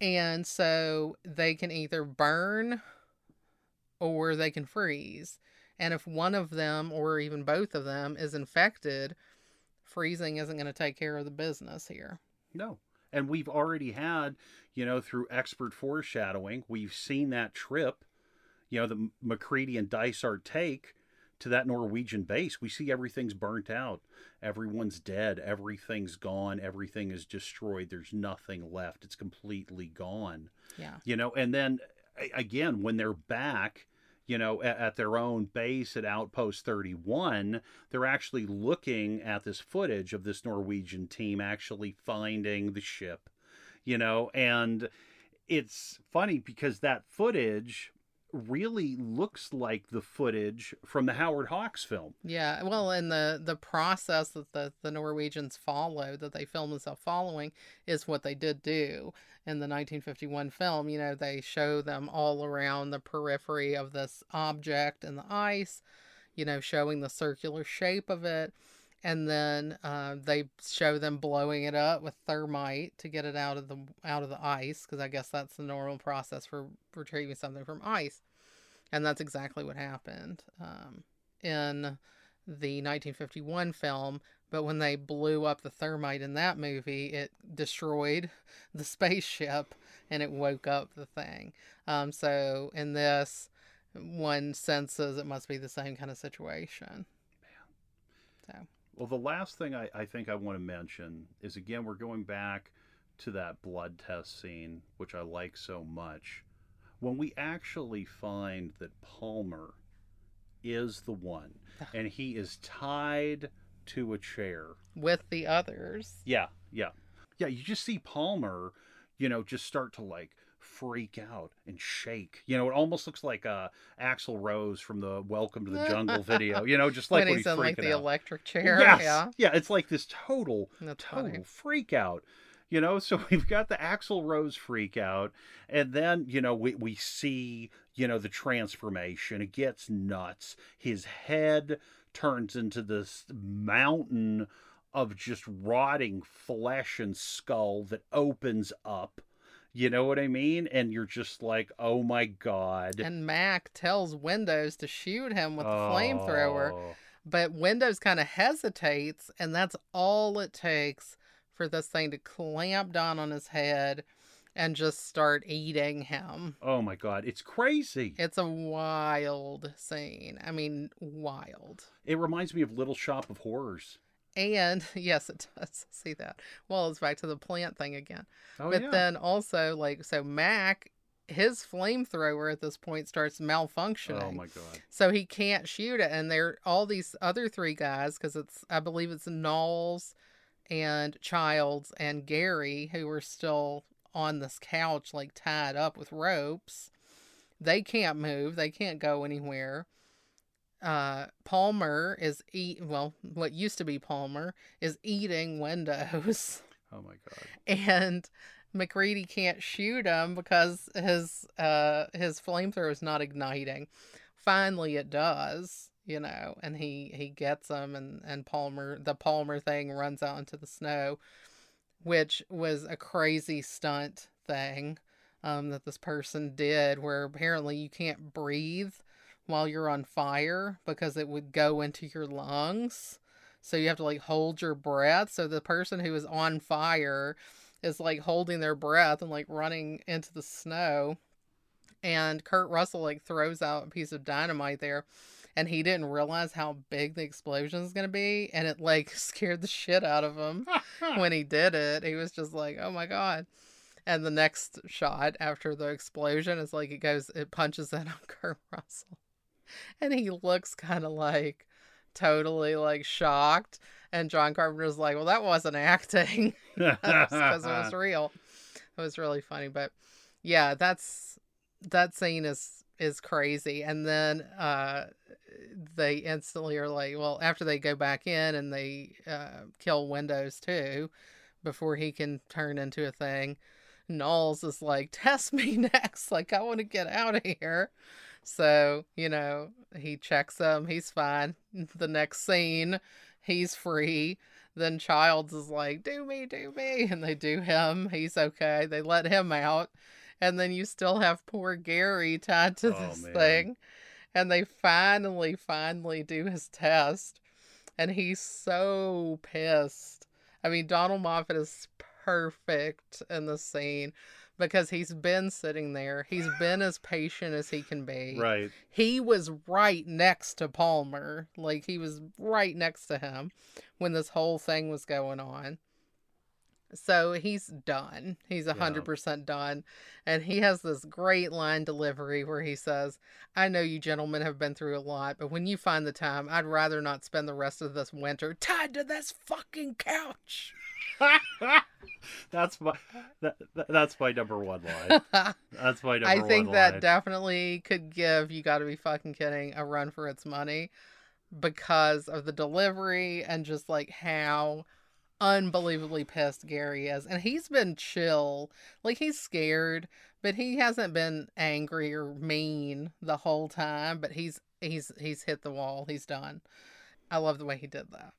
And so they can either burn or they can freeze. And if one of them or even both of them is infected, freezing isn't going to take care of the business here. No. And we've already had, you know, through expert foreshadowing, we've seen that trip, you know, that MacReady and Dysart take to that Norwegian base. We see everything's burnt out. Everyone's dead. Everything's gone. Everything is destroyed. There's nothing left. It's completely gone. Yeah. You know, and then again, when they're back, you know, at, at their own base at Outpost 31, they're actually looking at this footage of this Norwegian team actually finding the ship, you know, and it's funny because that footage really looks like the footage from the Howard Hawks film. Yeah, well, and the the process that the the Norwegians followed, that they filmed themselves following, is what they did do in the 1951 film. You know, they show them all around the periphery of this object in the ice. You know, showing the circular shape of it, and then uh, they show them blowing it up with thermite to get it out of the out of the ice because I guess that's the normal process for retrieving something from ice, and that's exactly what happened um, in the 1951 film. But when they blew up the thermite in that movie, it destroyed the spaceship and it woke up the thing. Um, so in this, one senses it must be the same kind of situation. Yeah. So. Well, the last thing I, I think I want to mention is again, we're going back to that blood test scene, which I like so much. When we actually find that Palmer is the one and he is tied to a chair with the others. Yeah, yeah. Yeah, you just see Palmer, you know, just start to like freak out and shake. You know, it almost looks like uh, Axl Rose from the Welcome to the Jungle video. You know, just like when, when he's, he's in like the out. electric chair. Yes. Yeah, yeah. It's like this total, That's total funny. freak out. You know, so we've got the Axl Rose freak out, and then you know we we see you know the transformation. It gets nuts. His head turns into this mountain of just rotting flesh and skull that opens up you know what I mean? And you're just like, oh my god. And Mac tells Windows to shoot him with the oh. flamethrower, but Windows kind of hesitates, and that's all it takes for this thing to clamp down on his head and just start eating him. Oh my god, it's crazy. It's a wild scene. I mean, wild. It reminds me of Little Shop of Horrors. And yes, it does. See that. Well, it's back to the plant thing again. Oh, but yeah. then also, like, so Mac, his flamethrower at this point starts oh, malfunctioning. Oh my god! So he can't shoot it, and there are all these other three guys because it's I believe it's Nauls and Childs and Garry who are still on this couch like tied up with ropes. They can't move. They can't go anywhere uh, Palmer is eat well, what used to be Palmer is eating windows. Oh my god! And MacReady can't shoot him because his uh his flamethrower is not igniting. Finally, it does, you know, and he he gets him, and and Palmer the Palmer thing runs out into the snow, which was a crazy stunt thing um, that this person did, where apparently you can't breathe while you're on fire because it would go into your lungs. So you have to like hold your breath. So the person who is on fire is like holding their breath and like running into the snow. And Kurt Russell like throws out a piece of dynamite there and he didn't realize how big the explosion is going to be and it like scared the shit out of him when he did it. He was just like, "Oh my god." And the next shot after the explosion is like it goes it punches in on Kurt Russell and he looks kind of like totally like shocked. And John Carpenter's like, well, that wasn't acting because it was real. It was really funny, but yeah, that's that scene is is crazy. And then uh, they instantly are like, well, after they go back in and they uh, kill Windows too, before he can turn into a thing. Nauls is like, test me next. Like, I want to get out of here. So, you know, he checks him, he's fine. The next scene, he's free. Then Childs is like, do me, do me. And they do him. He's okay. They let him out. And then you still have poor Garry tied to oh, this man. thing. And they finally, finally do his test. And he's so pissed. I mean, Donald Moffat is perfect in the scene because he's been sitting there. He's been as patient as he can be. Right. He was right next to Palmer. Like he was right next to him when this whole thing was going on. So he's done. He's a 100% yeah. done. And he has this great line delivery where he says, I know you gentlemen have been through a lot, but when you find the time, I'd rather not spend the rest of this winter tied to this fucking couch. that's my that, that's my number one line. That's my number one. I think that line. definitely could give you got to be fucking kidding a run for its money because of the delivery and just like how unbelievably pissed Garry is. And he's been chill. Like he's scared, but he hasn't been angry or mean the whole time, but he's he's he's hit the wall. He's done. I love the way he did that.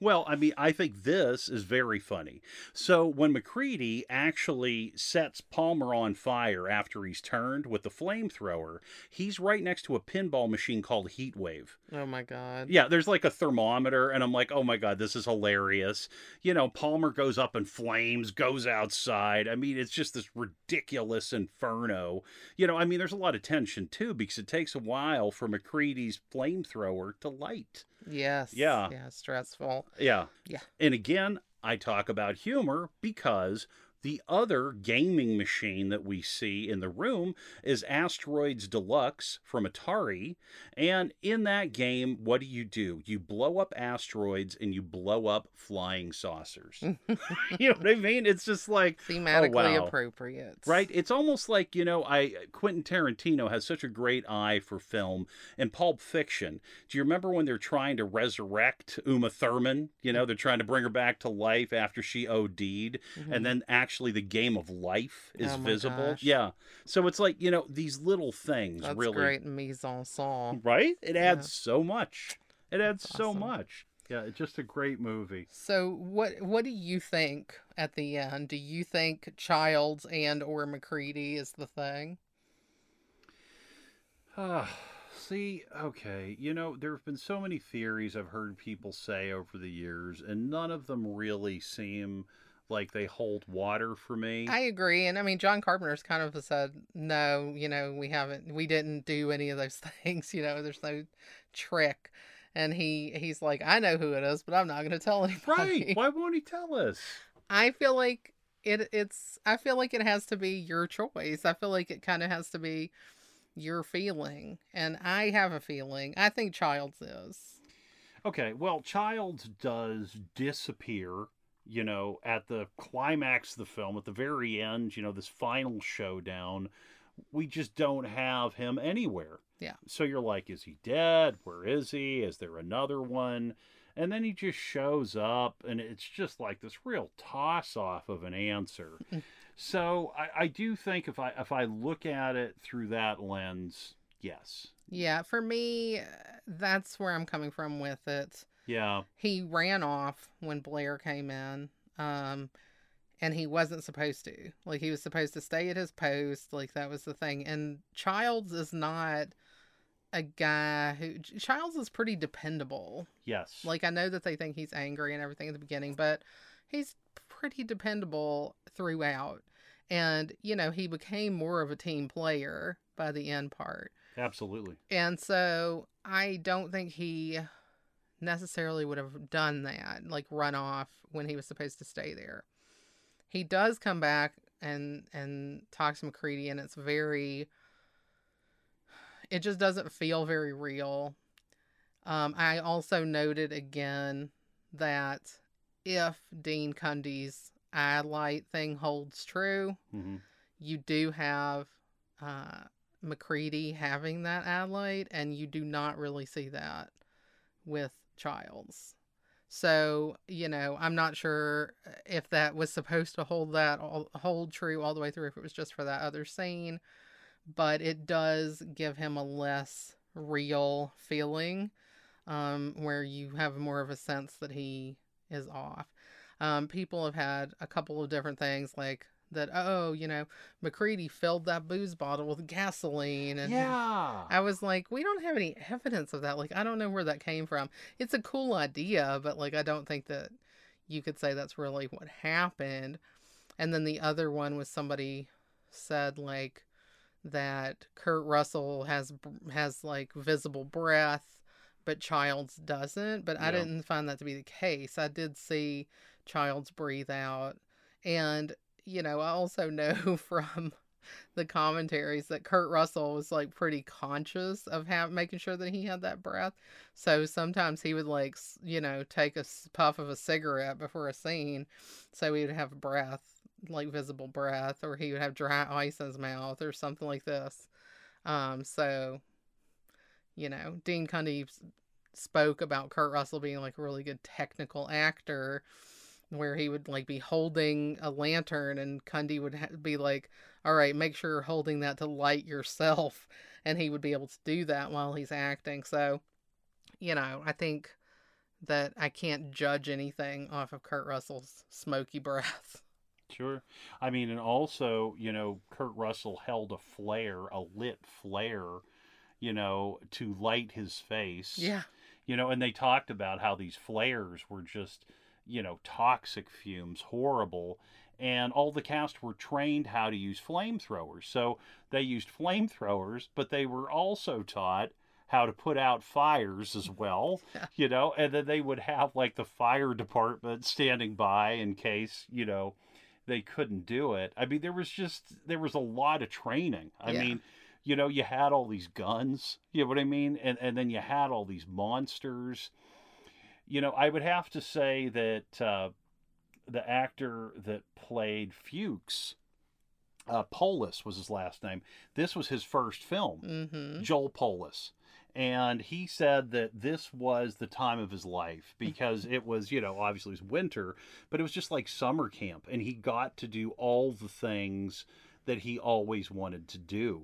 Well, I mean, I think this is very funny. So when MacReady actually sets Palmer on fire after he's turned with the flamethrower, he's right next to a pinball machine called Heatwave. Oh my god. Yeah, there's like a thermometer, and I'm like, oh my god, this is hilarious. You know, Palmer goes up in flames, goes outside. I mean, it's just this ridiculous inferno. You know, I mean, there's a lot of tension too because it takes a while for MacReady's flamethrower to light. Yes. Yeah. Yeah. Stressful. Yeah. Yeah. And again, I talk about humor because the other gaming machine that we see in the room is Asteroids Deluxe from Atari. And in that game, what do you do? You blow up asteroids and you blow up flying saucers. you know what I mean? It's just like Thematically wow. appropriate. Right? It's almost like, you know, I Quentin Tarantino has such a great eye for film and Pulp Fiction. Do you remember when they're trying to resurrect Uma Thurman? You know, they're trying to bring her back to life after she OD'd Mhm. and then actually the game of life is Oh my visible. gosh. Yeah. So it's like, you know, these little things That's really great mise en scène. right? It adds Yeah. so much. It adds That's so much. Yeah, it's just a great movie. So what what do you think at the end? Do you think Childs and or MacReady is the thing? Ah, see, okay, you know, there have been so many theories I've heard people say over the years, and none of them really seem like they hold water for me. I agree, and I mean John Carpenter's kind of said no. You know, we haven't, we didn't do any of those things. You know, there's no trick, and he he's like, I know who it is, but I'm not going to tell anybody. right? Why won't he tell us? I feel like it it's I feel like it has to be your choice. I feel like it kind of has to be your feeling. And I have a feeling. I think Childs is. Okay, well, Childs does disappear, you know, at the climax of the film, at the very end, you know, this final showdown. We just don't have him anywhere. Yeah. So you're like, is he dead? Where is he? Is there another one? And then he just shows up, and it's just like this real toss off of an answer. so I, I do think if I if I look at it through that lens, yes, Yeah, for me uh, that's where I'm coming from with it. Yeah, He ran off when Blair came in. Um and he wasn't supposed to. Like he was supposed to stay at his post, like that was the thing. And Childs is not a guy who Childs is pretty dependable. yes, Like I know that they think he's angry and everything at the beginning, but he's pretty dependable throughout. And you know, he became more of a team player by the end part. absolutely. And so I don't think he necessarily would have done that, like run off when he was supposed to stay there. He does come back and and talks to MacReady and it's very it just doesn't feel very real. Um, I also noted again that if Dean Cundey's eye light thing holds true, hmm you do have uh, MacReady having that eye light, and you do not really see that with Childs. So you know, I'm not sure if that was supposed to hold that all, hold true all the way through. If it was just for that other scene, but it does give him a less real feeling, um, where you have more of a sense that he is off. Um, people have had a couple of different things like that. Oh, you know, MacReady filled that booze bottle with gasoline, and Yeah. I was like, we don't have any evidence of that. Like, I don't know where that came from. It's a cool idea, but like, I don't think that you could say that's really what happened. And then the other one was somebody said like that Kurt Russell has has like visible breath, but Childs doesn't. But I didn't find that to be the case. I did see Childs breathe out, and you know, I also know from the commentaries that Kurt Russell was like pretty conscious of ha- making sure that he had that breath. So sometimes he would like, you know, take a puff of a cigarette before a scene, so he would have breath, like visible breath, or he would have dry ice in his mouth or something like this. Um, so, you know, Dean Cundey spoke about Kurt Russell being like a really good technical actor where he would like be holding a lantern and Cundey would ha- be like, "All right, make sure you're holding that to light yourself," and he would be able to do that while he's acting. So, you know, I think that I can't judge anything off of Kurt Russell's smoky breath. Sure. I mean, and also, you know, Kurt Russell held a flare, a lit flare, you know, to light his face. Yeah. You know, and they talked about how these flares were just, you know, toxic fumes, horrible. And all the cast were trained how to use flamethrowers. So they used flamethrowers, but they were also taught how to put out fires as well, you know, and then they would have like the fire department standing by in case, you know, they couldn't do it. I mean, there was just there was a lot of training. I Yeah. mean, you know, you had all these guns, you know what I mean? And and then you had all these monsters. You know, I would have to say that uh, the actor that played Fuchs, uh, Polis was his last name. This was his first film. Mm-hmm. Joel Polis. And he said that this was the time of his life because it was, you know, obviously it was winter, but it was just like summer camp. And he got to do all the things that he always wanted to do.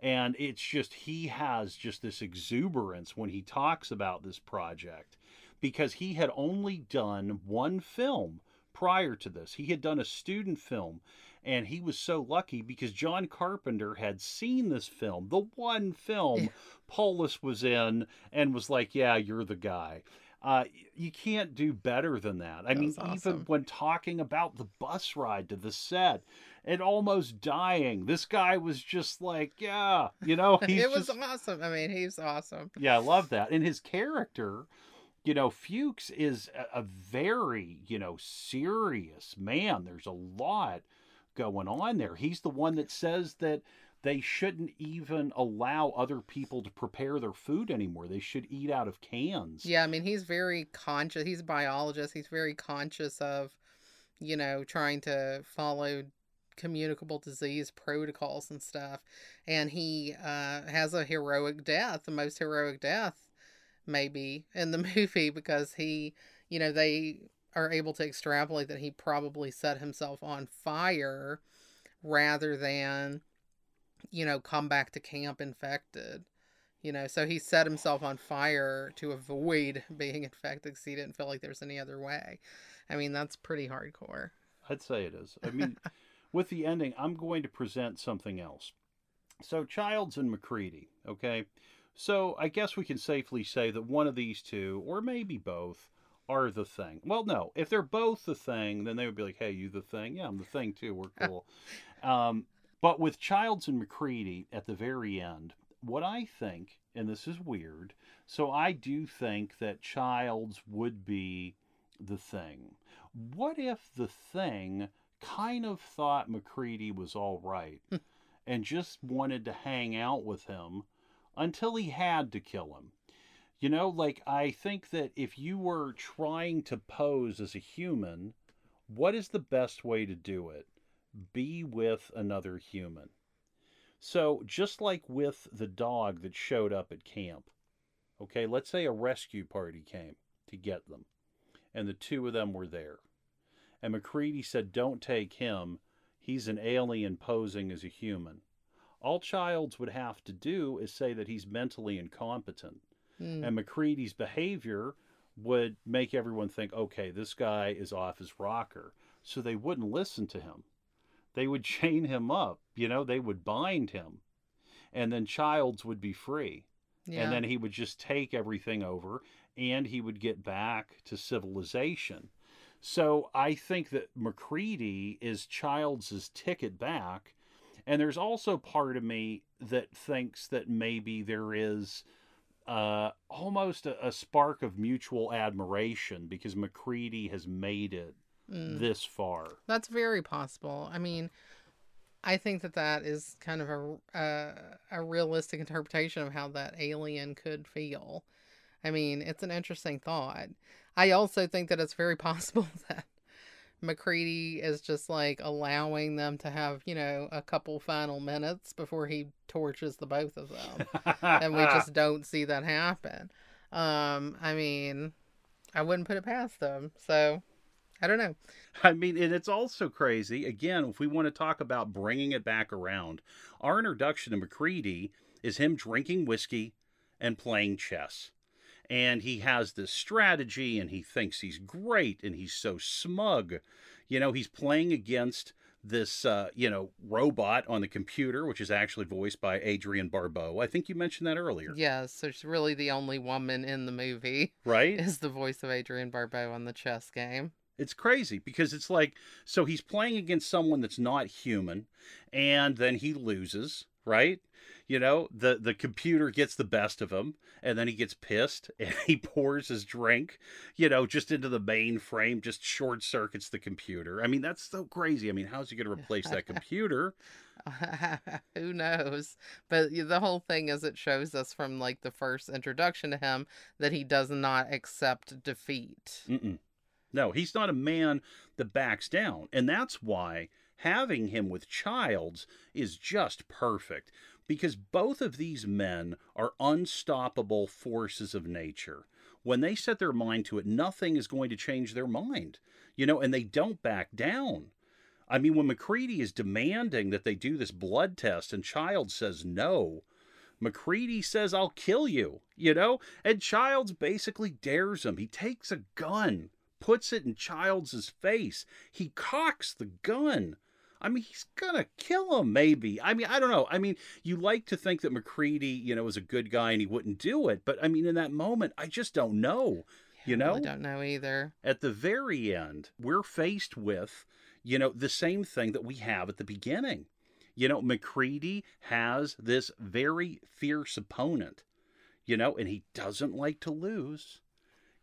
And it's just, he has just this exuberance when he talks about this project because he had only done one film prior to this. He had done a student film and he was so lucky because John Carpenter had seen this film, the one film. Polis was in, and was like, "Yeah, you're the guy." Uh, you can't do better than that. I That mean, was even when talking about the bus ride to the set and almost dying, this guy was just like, "Yeah, you know." It was just- awesome. I mean, he's awesome. yeah, I love that. And his character, you know, Fuchs is a, a very, you know, serious man. There's a lot going on there. He's the one that says that they shouldn't even allow other people to prepare their food anymore. They should eat out of cans. Yeah, I mean, he's very conscious. He's a biologist. He's very conscious of, you know, trying to follow communicable disease protocols and stuff. And he uh, has a heroic death, the most heroic death, maybe, in the movie because he, you know, they are able to extrapolate that he probably set himself on fire rather than, you know, come back to camp infected. You know, so he set himself on fire to avoid being infected because he didn't feel like there's any other way. I mean, that's pretty hardcore. I'd say it is. I mean, with the ending, I'm going to present something else. So, Childs and MacReady, okay? So, I guess we can safely say that one of these two, or maybe both, are the thing. Well, no, if they're both the thing, then they would be like, hey, you the thing? Yeah, I'm the thing too. We're cool. um, but with Childs and MacReady at the very end, what I think, and this is weird, so I do think that Childs would be the thing. What if the thing kind of thought MacReady was all right and just wanted to hang out with him until he had to kill him? You know, like I think that if you were trying to pose as a human, what is the best way to do it? Be with another human. So, just like with the dog that showed up at camp, okay, let's say a rescue party came to get them, and the two of them were there. And MacReady said, Don't take him. He's an alien posing as a human. All Childs would have to do is say that he's mentally incompetent. Mm. And MacReady's behavior would make everyone think, okay, this guy is off his rocker. So they wouldn't listen to him. They would chain him up, you know, they would bind him. And then Childs would be free. Yeah. And then he would just take everything over and he would get back to civilization. So I think that MacReady is Childs' ticket back. And there's also part of me that thinks that maybe there is uh, almost a, a spark of mutual admiration because MacReady has made it Mm. this far. That's very possible. I mean, I think that that is kind of a uh, a realistic interpretation of how that alien could feel. I mean, it's an interesting thought. I also think that it's very possible that MacReady is just like allowing them to have, you know, a couple final minutes before he torches the both of them. and we just don't see that happen. Um, I mean, I wouldn't put it past them. So, I don't know. I mean, and it's also crazy. Again, if we want to talk about bringing it back around, our introduction to MacReady is him drinking whiskey and playing chess. And he has this strategy and he thinks he's great and he's so smug. You know, he's playing against this uh, you know robot on the computer, which is actually voiced by Adrienne Barbeau. I think you mentioned that earlier, Yes, so she's really the only woman in the movie right? is the voice of Adrienne Barbeau on the chess game. It's crazy because it's like so he's playing against someone that's not human, and then he loses, right? You know, the the computer gets the best of him, and then he gets pissed and he pours his drink, you know, just into the mainframe, just short circuits the computer. I mean, that's so crazy. I mean, how's he going to replace that computer? Who knows? But the whole thing is it shows us from like the first introduction to him that he does not accept defeat. Mm-mm. No, he's not a man that backs down. And that's why having him with Childs is just perfect because both of these men are unstoppable forces of nature. When they set their mind to it, nothing is going to change their mind, you know, and they don't back down. I mean, when MacReady is demanding that they do this blood test and Childs says no, MacReady says, I'll kill you, you know? And Childs basically dares him. He takes a gun, puts it in Childs' face. He cocks the gun. I mean, he's gonna kill him, maybe. I mean, I don't know. I mean, you like to think that MacReady, you know, is a good guy and he wouldn't do it, but I mean, in that moment, I just don't know. You I know? really don't know either. At the very end, we're faced with, you know, the same thing that we have at the beginning. You know, MacReady has this very fierce opponent, you know, and he doesn't like to lose.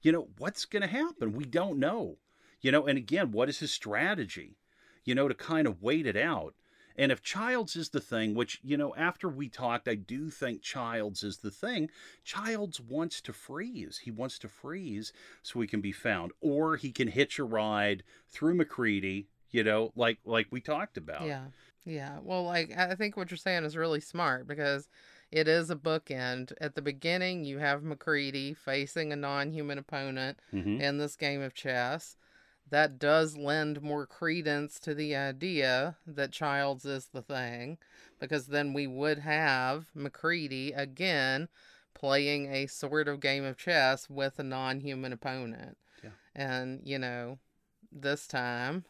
You know, what's going to happen? We don't know. You know, and again, what is his strategy? You know, to kind of wait it out. And if Childs is the thing, which, you know, after we talked, I do think Childs is the thing, Childs wants to freeze. He wants to freeze so he can be found. Or he can hitch a ride through MacReady, you know, like like we talked about. Yeah. Yeah. Well, like I think what you're saying is really smart because it is a bookend. At the beginning, you have MacReady facing a non-human opponent hmm in this game of chess. That does lend more credence to the idea that Childs is the thing, because then we would have MacReady again playing a sort of game of chess with a non human opponent. Yeah. And, you know, this time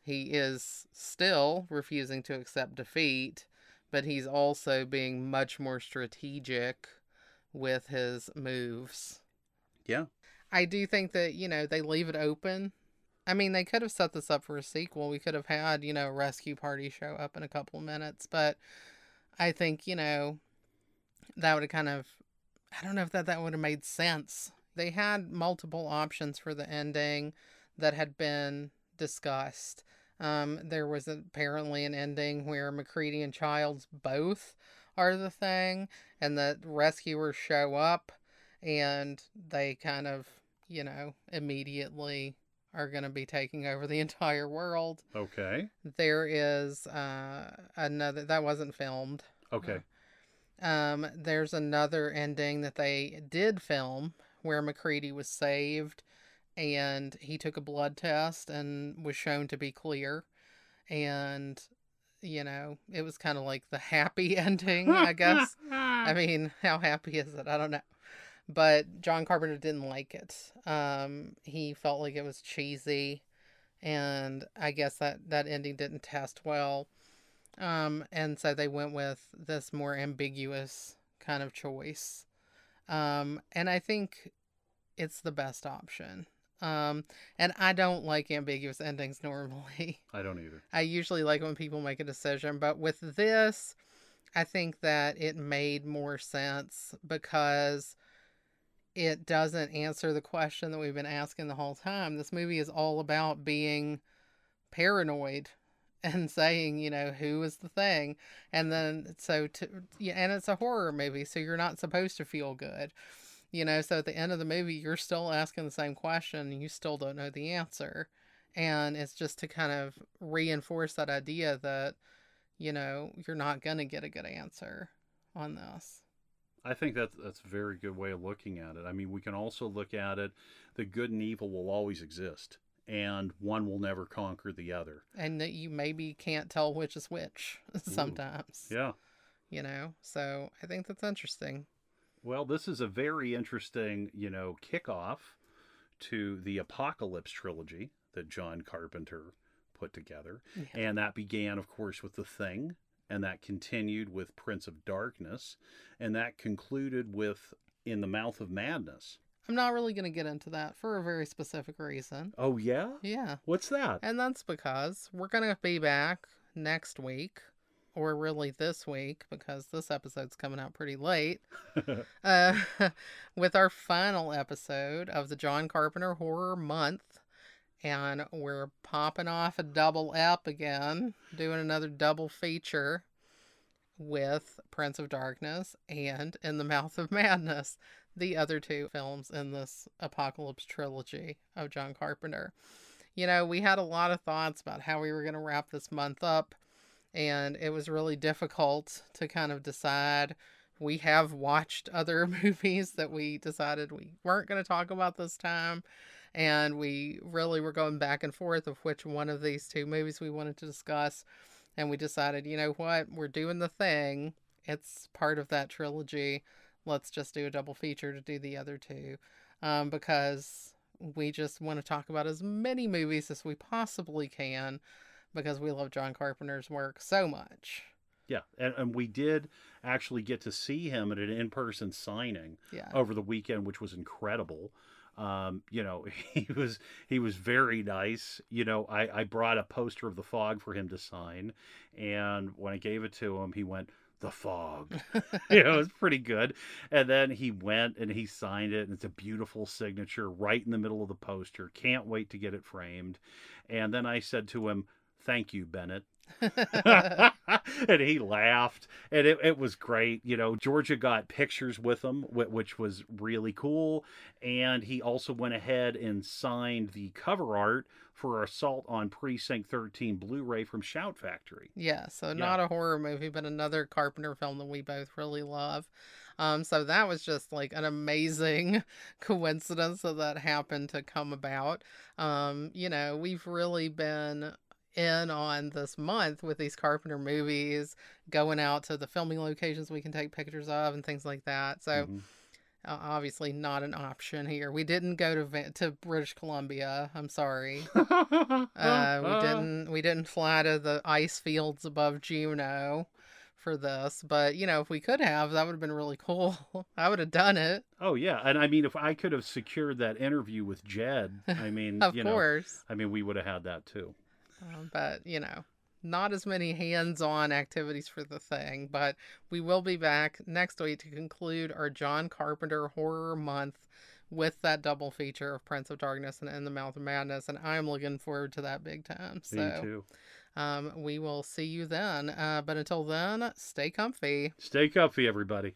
he is still refusing to accept defeat, but he's also being much more strategic with his moves. Yeah. I do think that, you know, they leave it open. I mean, they could have set this up for a sequel. We could have had, you know, rescue party show up in a couple minutes, but I think, you know, that would have kind of I don't know if that that would have made sense. They had multiple options for the ending that had been discussed. Um, there was apparently an ending where MacReady and Childs both are the thing, and the rescuers show up, and they kind of, you know, immediately are going to be taking over the entire world. Okay. There is uh, another that wasn't filmed. Okay. Um, there's another ending that they did film where MacReady was saved and he took a blood test and was shown to be clear. And, you know, it was kind of like the happy ending, I guess. I mean, how happy is it? I don't know. But John Carpenter didn't like it. Um, he felt like it was cheesy. And I guess that, that ending didn't test well. Um, and so they went with this more ambiguous kind of choice. Um, and I think it's the best option. Um, and I don't like ambiguous endings normally. I don't either. I usually like when people make a decision, but with this, I think that it made more sense because it doesn't answer the question that we've been asking the whole time. This movie is all about being paranoid and saying, you know, who is the thing. And then, so to, yeah, and it's a horror movie, so you're not supposed to feel good. You know, so at the end of the movie, you're still asking the same question and you still don't know the answer. And it's just to kind of reinforce that idea that, you know, you're not going to get a good answer on this. I think that's that's a very good way of looking at it. I mean, we can also look at it the good and evil will always exist, and one will never conquer the other. And that you maybe can't tell which is which sometimes. Yeah. You know, so I think that's interesting. Well, this is a very interesting, you know, kickoff to the Apocalypse trilogy that John Carpenter put together. Yeah. And that began, of course, with The Thing, and that continued with Prince of Darkness, and that concluded with In the Mouth of Madness. I'm not really going to get into that for a very specific reason. Oh, yeah? Yeah. What's that? And that's because we're going to be back next week, or really this week, because this episode's coming out pretty late, uh, with our final episode of the John Carpenter Horror Month. And we're popping off a double ep again, doing another double feature with Prince of Darkness and In the Mouth of Madness, the other two films in this Apocalypse trilogy of John Carpenter. You know, we had a lot of thoughts about how we were going to wrap this month up, and it was really difficult to kind of decide. We have watched other movies that we decided we weren't going to talk about this time, and we really were going back and forth of which one of these two movies we wanted to discuss. And we decided, you know what, we're doing the thing. It's part of that trilogy. Let's just do a double feature to do the other two. Um, because we just want to talk about as many movies as we possibly can because we love John Carpenter's work so much. Yeah, and, and we did actually get to see him at an in person signing Yeah. over the weekend, which was incredible. Um, you know, he was he was very nice. You know, I, I brought a poster of the fog for him to sign, and when I gave it to him, he went, The fog. you know, it was pretty good. And then he went and he signed it, and it's a beautiful signature right in the middle of the poster. Can't wait to get it framed. And then I said to him, Thank you, Bennett. and he laughed and it, it was great you know georgia got pictures with him which was really cool and he also went ahead and signed the cover art for assault on precinct 13 blu-ray from shout factory Yeah, so not a horror movie, but another Carpenter film that we both really love. Um, so that was just like an amazing coincidence that that happened to come about. Um, you know, we've really been in on this month with these Carpenter movies, going out to the filming locations we can take pictures of and things like that. So Mhm. uh, obviously not an option here. We didn't go to Va- to British Columbia. I'm sorry. Uh, we didn't we didn't fly to the ice fields above Juneau for this, but you know, if we could have, that would have been really cool. I would have done it, oh yeah and i mean if i could have secured that interview with jed i mean of you know course. i mean we would have had that too Um, but you know, not as many hands-on activities for the thing. But we will be back next week to conclude our John Carpenter horror month with that double feature of Prince of Darkness and In the Mouth of Madness, and I'm looking forward to that big time. me So too um, we will see you then. Uh, but until then, stay comfy. stay comfy everybody